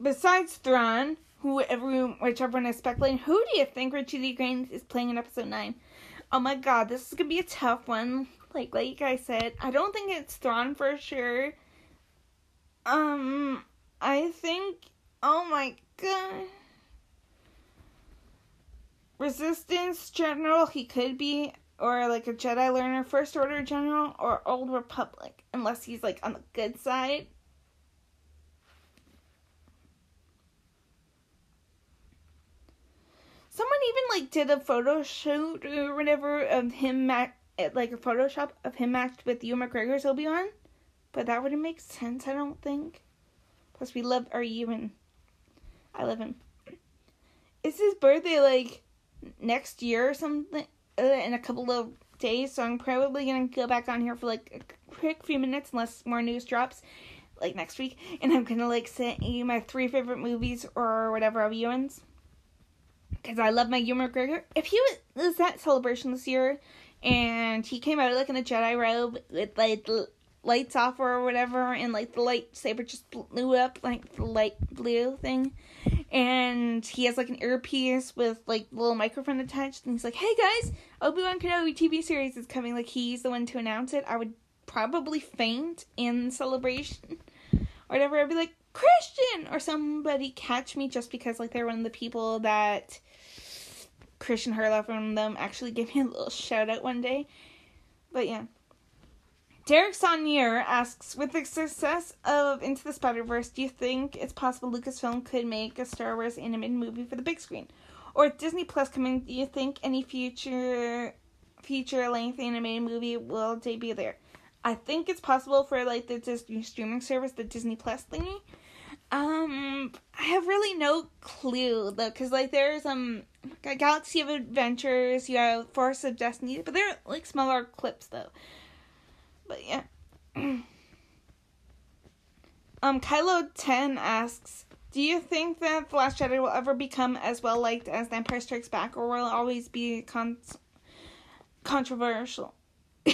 besides Thrawn who everyone, which everyone is speculating. Who do you think Richard D. Grant is playing in episode nine? Oh my god, this is gonna be a tough one. Like like I said, I don't think it's Thrawn for sure. Um, I think. Oh my. Resistance general, he could be, or like a Jedi learner, First Order general, or Old Republic, unless he's like on the good side. someone even like did a photo shoot or whatever of him like a Photoshop of him matched with Ewan McGregor's Obi Wan, but that wouldn't make sense. I don't think. Plus, we love our Ewan. I love him. It's his birthday like next year or something uh, in a couple of days, so I'm probably gonna go back on here for like a quick few minutes unless more news drops like next week, and I'm gonna like say my three favorite movies or whatever of Ewan's because I love my Ewan McGregor. If he was at celebration this year and he came out like in a Jedi robe with like lights off or whatever, and like the lightsaber just blew up like the light blue thing, and he has like an earpiece with like little microphone attached, and he's like, "Hey guys, Obi Wan Kenobi TV series is coming." Like he's the one to announce it. I would probably faint in celebration [LAUGHS] or whatever. I'd be like, "Christian!" or somebody catch me just because like they're one of the people that Christian Harloff from them actually gave me a little shout out one day. But yeah. Derek Saunier asks, with the success of Into the Spider Verse, do you think it's possible Lucasfilm could make a Star Wars animated movie for the big screen? Or Disney Plus coming, do you think any future feature length animated movie will debut there? I think it's possible for like the Disney streaming service, the Disney Plus thingy. Um, I have really no clue though, cause like there's um Galaxy of Adventures, you have Force of Destiny, but they're like smaller clips though. But yeah. [CLEARS THROAT] um, Kylo 10 asks, do you think that The Last Jedi will ever become as well liked as The Empire Strikes Back, or will it always be con- controversial? [LAUGHS]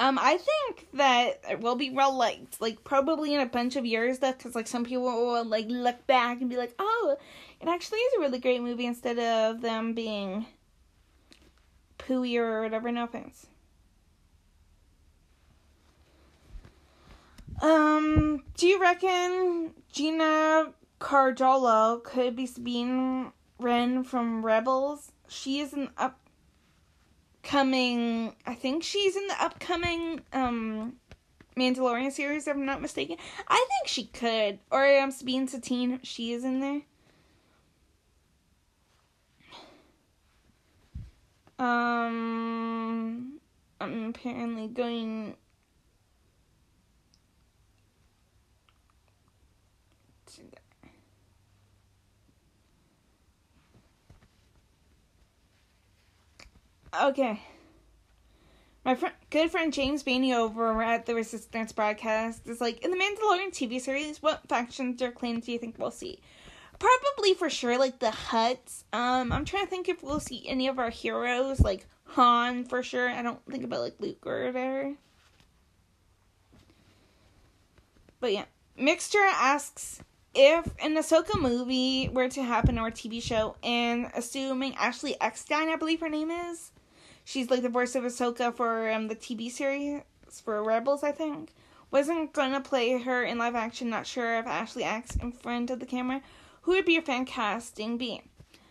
um, I think that it will be well liked, like probably in a bunch of years, though, because like some people will like look back and be like, "Oh, it actually is a really great movie," instead of them being pooey or whatever. No offense. Um, do you reckon Gina Carano could be Sabine Wren from Rebels? She is an upcoming. I think she's in the upcoming um Mandalorian series. If I'm not mistaken. I think she could. Or um, Sabine Satine. She is in there. Um, I'm apparently going Okay. My friend, good friend James Bainey over at the Resistance broadcast is like, in the Mandalorian TV series, what factions or clans do you think we'll see? Probably for sure, like the Hutts. Um, I'm trying to think if we'll see any of our heroes, like Han for sure. I don't think about like Luke or whatever. But yeah, Mixture asks if an Ahsoka movie were to happen or TV show, and assuming Ashley Eckstein, I believe her name is, she's like the voice of Ahsoka for um, the TV series for Rebels, I think. Wasn't gonna play her in live action. Not sure if Ashley acts in front of the camera. Who would be your fan casting be?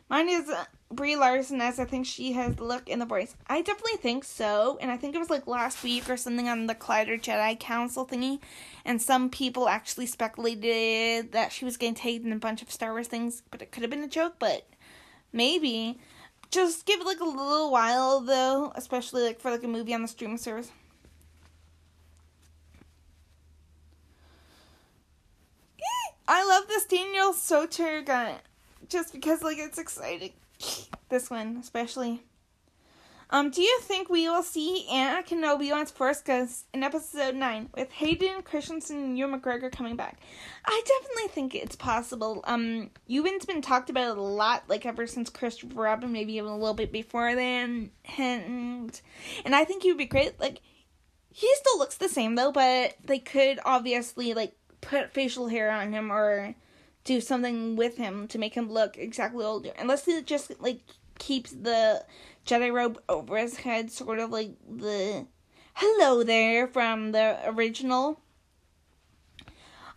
Mine is uh, Brie Larson, as I think she has the look and the voice. I definitely think so, and I think it was like last week or something on the Collider Jedi Council thingy, and some people actually speculated that she was getting tagged in a bunch of Star Wars things, but it could have been a joke, but maybe just give it like a little while though, especially like for like a movie on the streaming service. Eh, I love this Daniel Soter gun just because like it's exciting. this one especially. Um, do you think we will see Anna Kenobi on Force ghost in episode 9 with Hayden Christensen and Ewan McGregor coming back? I definitely think it's possible. Um, Ewan's been talked about a lot, like ever since Christopher Robin, maybe even a little bit before then. And, and I think he would be great. Like, he still looks the same though, but they could obviously, like, put facial hair on him or do something with him to make him look exactly older. Unless he just, like, keeps the Jedi robe over his head, sort of like the hello there from the original.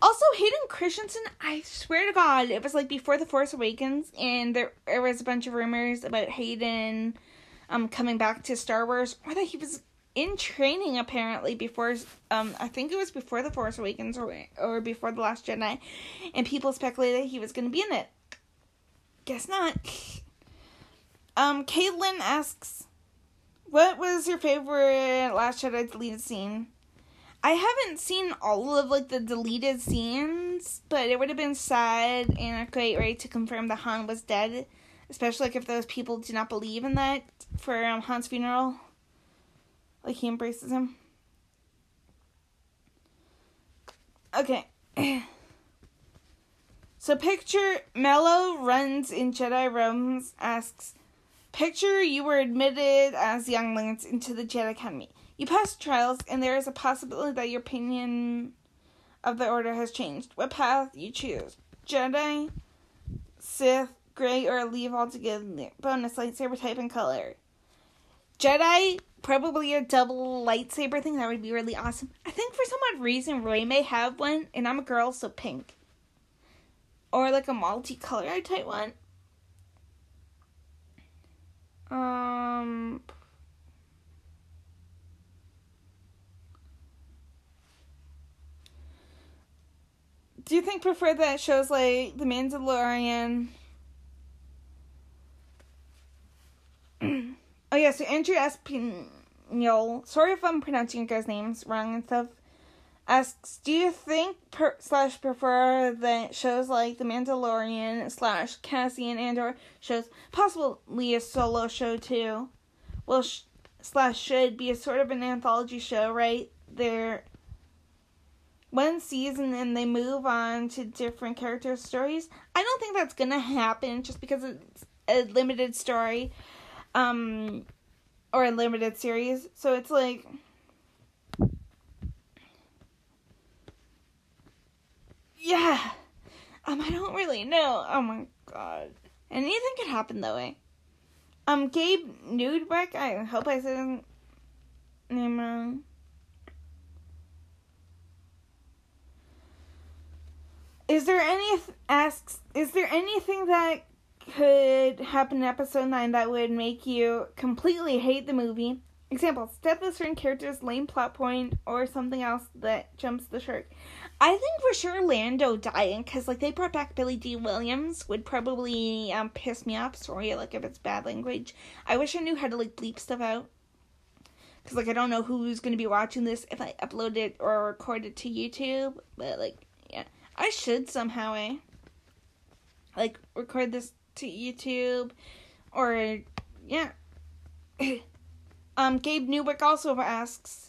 Also, Hayden Christensen, I swear to God, it was like before The Force Awakens, and there, there was a bunch of rumors about Hayden um, coming back to Star Wars, or that he was in training apparently before um I think it was before The Force Awakens or or before The Last Jedi and people speculated he was going to be in it. Guess not. Um, Caitlin asks, "What was your favorite Last Jedi deleted scene?" I haven't seen all of like the deleted scenes, but it would have been sad and a great way to confirm that Han was dead, especially like if those people do not believe in that for um, Han's funeral. Like he embraces him. Okay. [CLEARS THROAT] so picture Mello runs in Jedi Realms asks, Picture you were admitted as younglings into the Jedi Academy. You passed trials, and there is a possibility that your opinion of the order has changed. What path you choose? Jedi, Sith, Gray, or leave altogether. Bonus lightsaber type and color. Jedi, probably a double lightsaber thing. That would be really awesome. I think for some odd reason Rey may have one, and I'm a girl, so pink. Or like a multicolored type one. Um. Do you think prefer that shows like The Mandalorian? [CLEARS THROAT] oh yeah, so Andrew Espinol. Sorry if I'm pronouncing your guys' names wrong and stuff. Asks, do you think per, slash prefer that shows like The Mandalorian slash Cassian Andor shows possibly a solo show too? Well, sh- slash should be a sort of an anthology show, right? They're one season and they move on to different character stories. I don't think that's gonna happen just because it's a limited story, um, or a limited series. So it's like. Yeah. Um, I don't really know. Oh my god. Anything could happen way. Um, Gabe Nudbeck, I hope I said his name wrong. Is there any asks? Is there anything that could happen in episode nine that would make you completely hate the movie? Example: death of certain characters, lame plot point, or something else that jumps the shark. I think for sure Lando dying because like they brought back Billy Dee Williams would probably um piss me off. Sorry, like if it's bad language. I wish I knew how to like bleep stuff out. Cause like I don't know who's gonna be watching this if I upload it or record it to YouTube, but like yeah, I should somehow, eh? Like, record this to YouTube, or, yeah. [COUGHS] um, Gabe Newbeck also asks,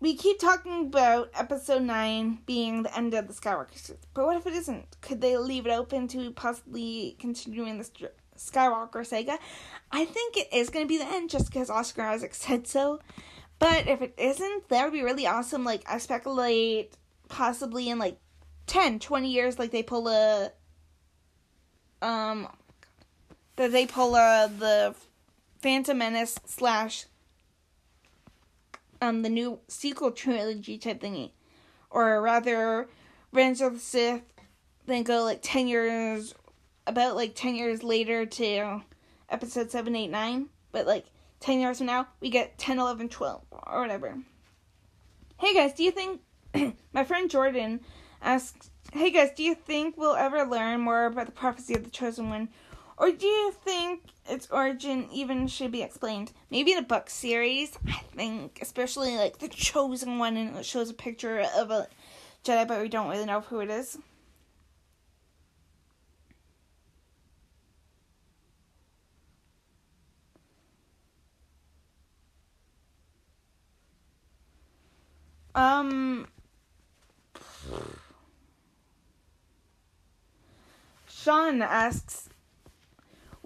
we keep talking about episode 9 being the end of the Skywalker but what if it isn't? Could they leave it open to possibly continuing the Skywalker saga? I think it is going to be the end just because Oscar Isaac said so. But if it isn't, that would be really awesome. Like, I speculate possibly in like 10, 20 years, like they pull a, um, that they pull a, the Phantom Menace slash, um, the new sequel trilogy type thingy. Or rather, Revenge of the Sith, then go like 10 years, about like 10 years later to episode 7, 8, 9. But like 10 years from now, we get 10, 11, 12, or whatever. Hey guys, do you think [CLEARS THROAT] my friend Jordan asks, Hey guys, do you think we'll ever learn more about the prophecy of the chosen one? Or do you think its origin even should be explained? Maybe in a book series, I think, especially like the chosen one and it shows a picture of a Jedi, but we don't really know who it is. Um, [SIGHS] Sean asks,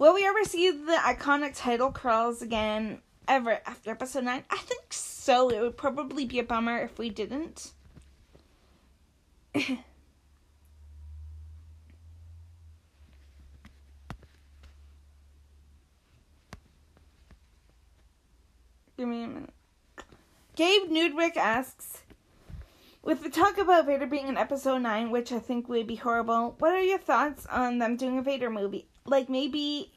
Will we ever see the iconic title crawls again ever after episode 9? I think so. It would probably be a bummer if we didn't. [LAUGHS] Give me a minute. Gabe Nudwick asks, with the talk about Vader being in episode 9, which I think would be horrible, what are your thoughts on them doing a Vader movie? Like maybe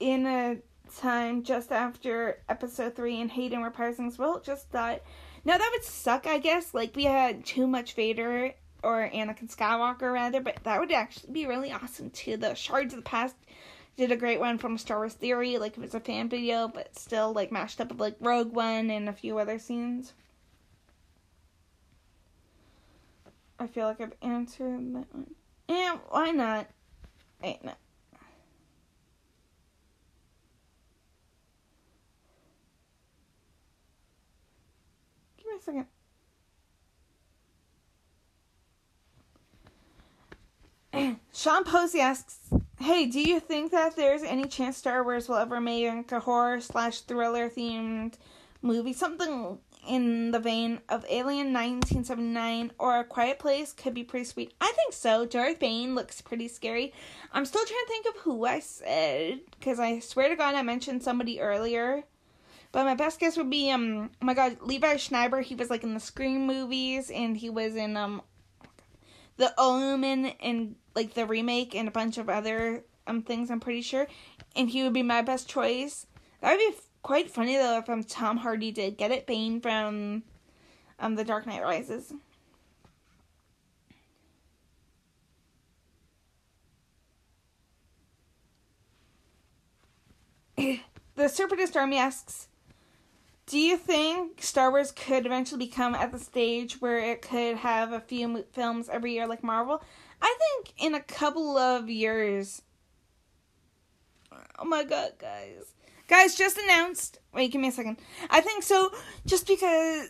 in a time just after episode 3 and Hayden reprising Will just thought, now that would suck, I guess. Like we had too much Vader or Anakin Skywalker rather, but that would actually be really awesome too. The Shards of the Past did a great one from Star Wars Theory, like it was a fan video, but still like mashed up with like Rogue One and a few other scenes. I feel like I've answered that one. Yeah, why not? Wait, no. Give me a second. [CLEARS THROAT] Sean Posey asks, "Hey, do you think that there's any chance Star Wars will ever make a horror slash thriller themed movie, something in the vein of Alien 1979 or A Quiet Place could be pretty sweet. I think so. Darth Bane looks pretty scary. I'm still trying to think of who I said because I swear to God I mentioned somebody earlier. But my best guess would be um oh my god Liev Schreiber. He was like in the Scream movies and he was in um the Omen and like the remake and a bunch of other um things. I'm pretty sure, and he would be my best choice. That would be quite funny though if um, Tom Hardy did get it Bane from um The Dark Knight Rises. [LAUGHS] the Separatist Army asks, "Do you think Star Wars could eventually become at the stage where it could have a few films every year like Marvel?" I think in a couple of years. Oh my god, guys. Guys, just announced. Wait, give me a second. I think so, just because.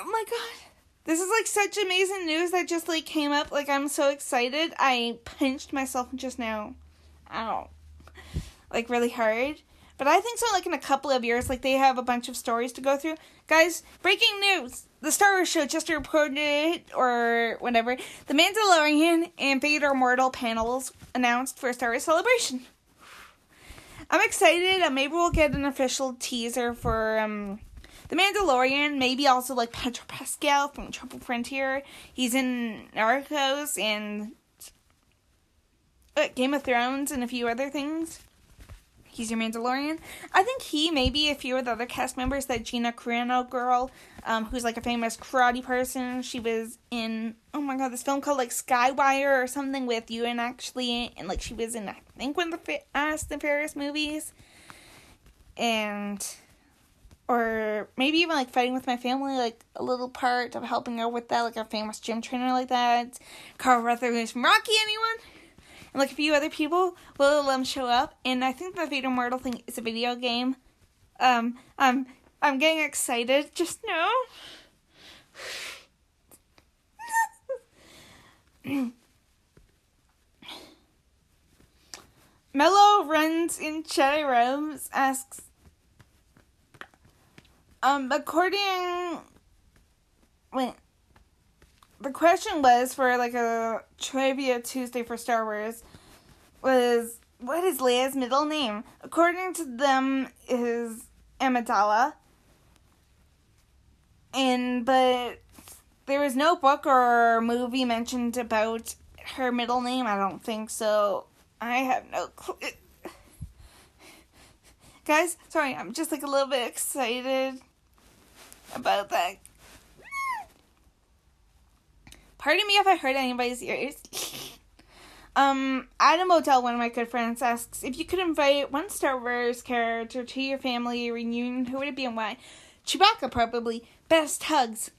Oh my god. This is like such amazing news that just like came up. Like, I'm so excited. I pinched myself just now. Ow. Like, really hard. But I think so, like, in a couple of years, like, they have a bunch of stories to go through. Guys, breaking news! The Star Wars show just reported, or whatever, The Mandalorian and Vader Immortal panels announced for Star Wars Celebration. I'm excited. Uh, maybe we'll get an official teaser for um, The Mandalorian. Maybe also like Pedro Pascal from Triple Frontier. He's in Narcos and uh, Game of Thrones and a few other things. He's your Mandalorian. I think he, maybe a few of the other cast members, that Gina Carano girl, um, who's like a famous karate person. She was in oh my god, this film called like Skywire or something with you and actually, and like she was in I think one of the Fast and Furious movies, and or maybe even like fighting with my family, like a little part of helping out with that, like a famous gym trainer like that. Carl Weathers from Rocky, anyone? And like a few other people will um show up. And I think the Vader Immortal thing is a video game. Um, I'm I'm getting excited just now. [LAUGHS] Mello runs in Jedi Realms asks um according wait the question was for like a trivia Tuesday for Star Wars was what is Leia's middle name? According to them, is Amidala. And but there was no book or movie mentioned about her middle name. I don't think so. I have no clue. [LAUGHS] Guys, sorry, I'm just like a little bit excited about that Pardon me if I hurt anybody's ears. [LAUGHS] um, Adam Odell, one of my good friends, asks if you could invite one Star Wars character to your family reunion, who would it be and why? Chewbacca, probably. Best hugs.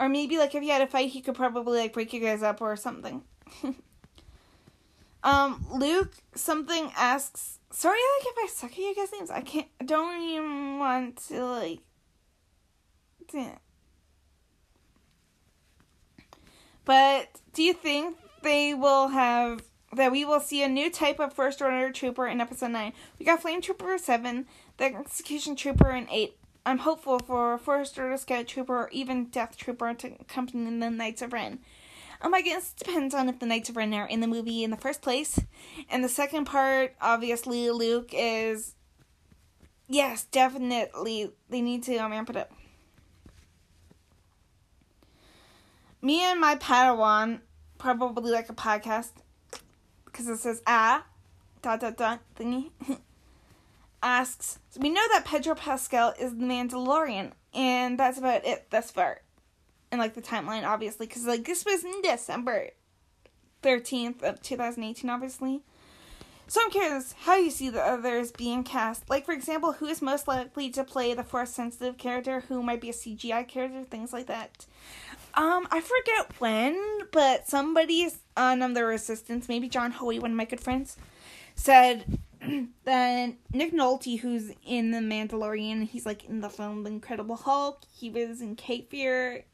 Or maybe like if you had a fight, he could probably like break you guys up or something. [LAUGHS] um, Luke something asks. Sorry, like if I suck at you guys' names, I can't. I don't even want to like. But do you think they will have that we will see a new type of first order trooper in episode 9? We got Flame Trooper 7, the Execution Trooper in 8. I'm hopeful for a First Order Scout Trooper or even Death Trooper to accompany the Knights of Ren. Oh my goodness, depends on if the Knights of Ren are in the movie in the first place. And the second part, obviously, Luke is. Yes, definitely. They need to um, amp it up. Me and my Padawan probably like a podcast because it says ah dot dot dot thingy [LAUGHS] asks so we know that Pedro Pascal is the Mandalorian and that's about it thus far. And like the timeline obviously because like this was in December 13th of 2018 obviously. So I'm curious how you see the others being cast. Like for example who is most likely to play the force sensitive character who might be a CGI character things like that um, I forget when, but somebody on um, the Resistance, maybe John Hoey, one of my good friends, said [CLEARS THROAT] that Nick Nolte, who's in The Mandalorian, he's like in the film The Incredible Hulk. He was in Cape Fear.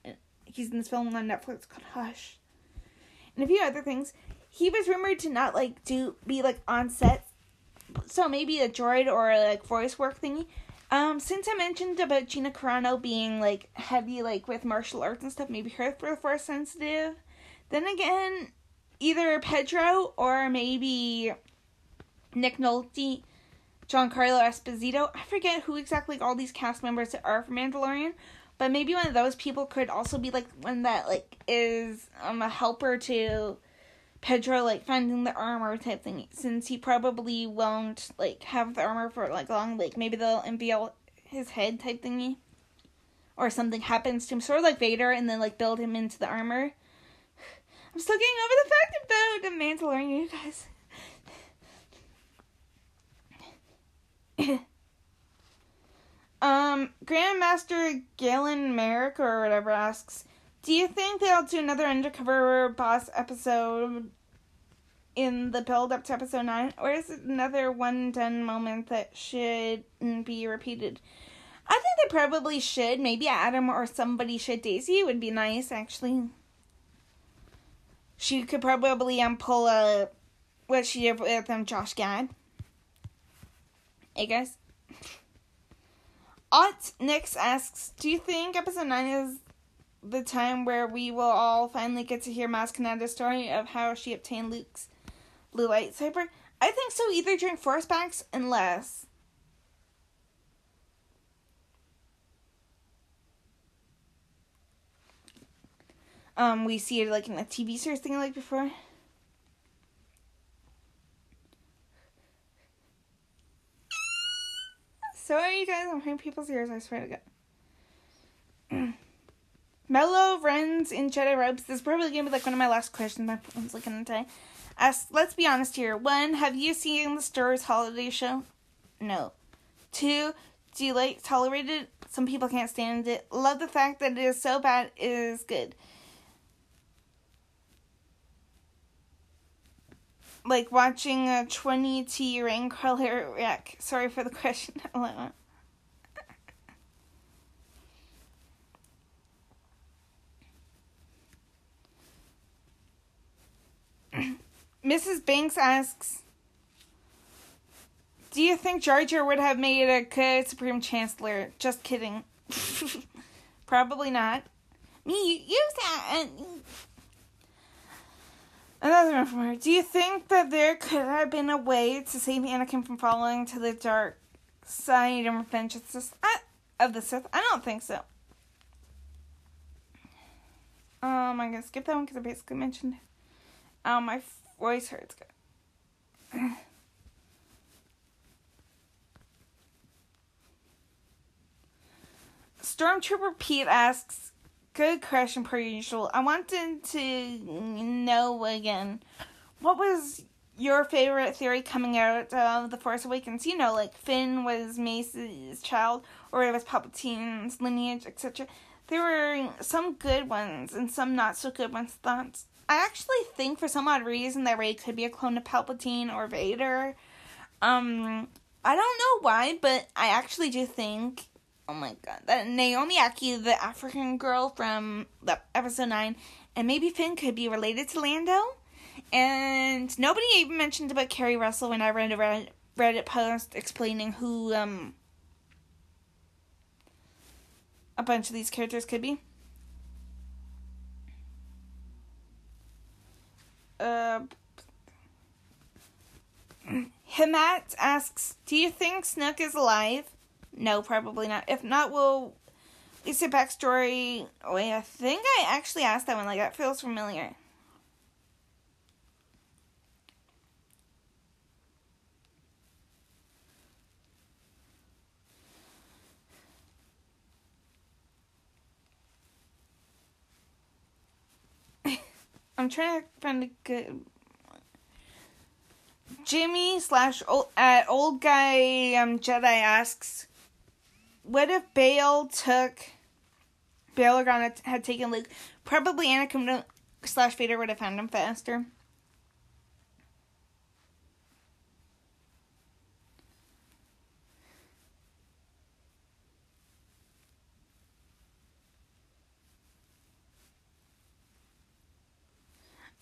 He's in this film on Netflix called Hush, and a few other things. He was rumored to not like do be like on set, so maybe a droid or like voice work thingy. Um, since I mentioned about Gina Carano being like heavy, like with martial arts and stuff, maybe her for force sensitive. Then again, either Pedro or maybe Nick Nolte, Giancarlo Esposito. I forget who exactly all these cast members are for Mandalorian, but maybe one of those people could also be like one that like is um a helper to Pedro like finding the armor type thing since he probably won't like have the armor for like long like maybe they'll unveil his head type thingy or something happens to him sort of like Vader and then like build him into the armor. I'm still getting over the fact about the Mandalorian, you guys. [COUGHS] um, Grandmaster Galen Merrick or whatever asks, do you think they'll do another undercover boss episode in the build up to episode 9 or is it another one done moment that should be repeated? I think they probably should. Maybe adam or somebody should. Daisy would be nice actually. She could probably um pull a what she did with um josh gad. Hey guys [LAUGHS] Ott Nix asks, Do you think episode 9 is the time where we will all finally get to hear Maz Kanata's story of how she obtained Luke's blue lightsaber? I think so, either during Force Packs unless. Um, we see it like in a TV series thing like before. Sorry, you guys, I'm hearing people's ears, I swear to God. [CLEARS THROAT] Mellow runs in Jedi robes. This is probably gonna be like one of my last questions my phone's looking to As let's be honest here. One, have you seen the Star Wars holiday show? No. Two, do you like tolerate it? Some people can't stand it. Love the fact that it is so bad it is good. Like watching a 20 T rain color wreck. Sorry for the [LAUGHS] question. Mrs. Banks asks, "Do you think Jar Jar would have made a good Supreme Chancellor?" Just kidding. [LAUGHS] Probably not. Me, you that. Another one from her. Do you think that there could have been a way to save Anakin from falling to the dark side and revenge of the Sith? I don't think so. Um, I'm gonna skip that one because I basically mentioned. Um, my voice hurts. Good. Stormtrooper Pete asks, "Good question per usual. I wanted to know again, what was your favorite theory coming out of The Force Awakens? You know, like Finn was Mace's child, or it was Palpatine's lineage, etc. There were some good ones and some not so good ones. Thoughts?" I actually think for some odd reason that Rey could be a clone of Palpatine or Vader. Um, I don't know why, but I actually do think. Oh my god, that Naomi Ackie, the African girl from the episode nine, and maybe Finn could be related to Lando. And nobody even mentioned about Keri Russell when I read a Reddit post explaining who um a bunch of these characters could be. Uh, Himat asks, "Do you think Snoke is alive?" No, probably not. If not, we'll Lisa backstory. Wait, I think I actually asked that one. Like that feels familiar. I'm trying to find a good. Jimmy slash old, at old guy um Jedi asks, "What if Bail took Bail Organa had taken Luke? Probably Anakin slash Vader would have found him faster."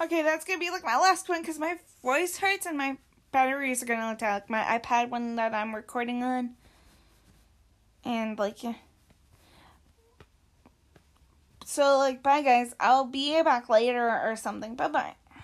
Okay, that's gonna be like my last one because my voice hurts and my batteries are gonna die. Like my iPad one that I'm recording on. And like yeah. so like bye guys. I'll be back later or something. Bye bye.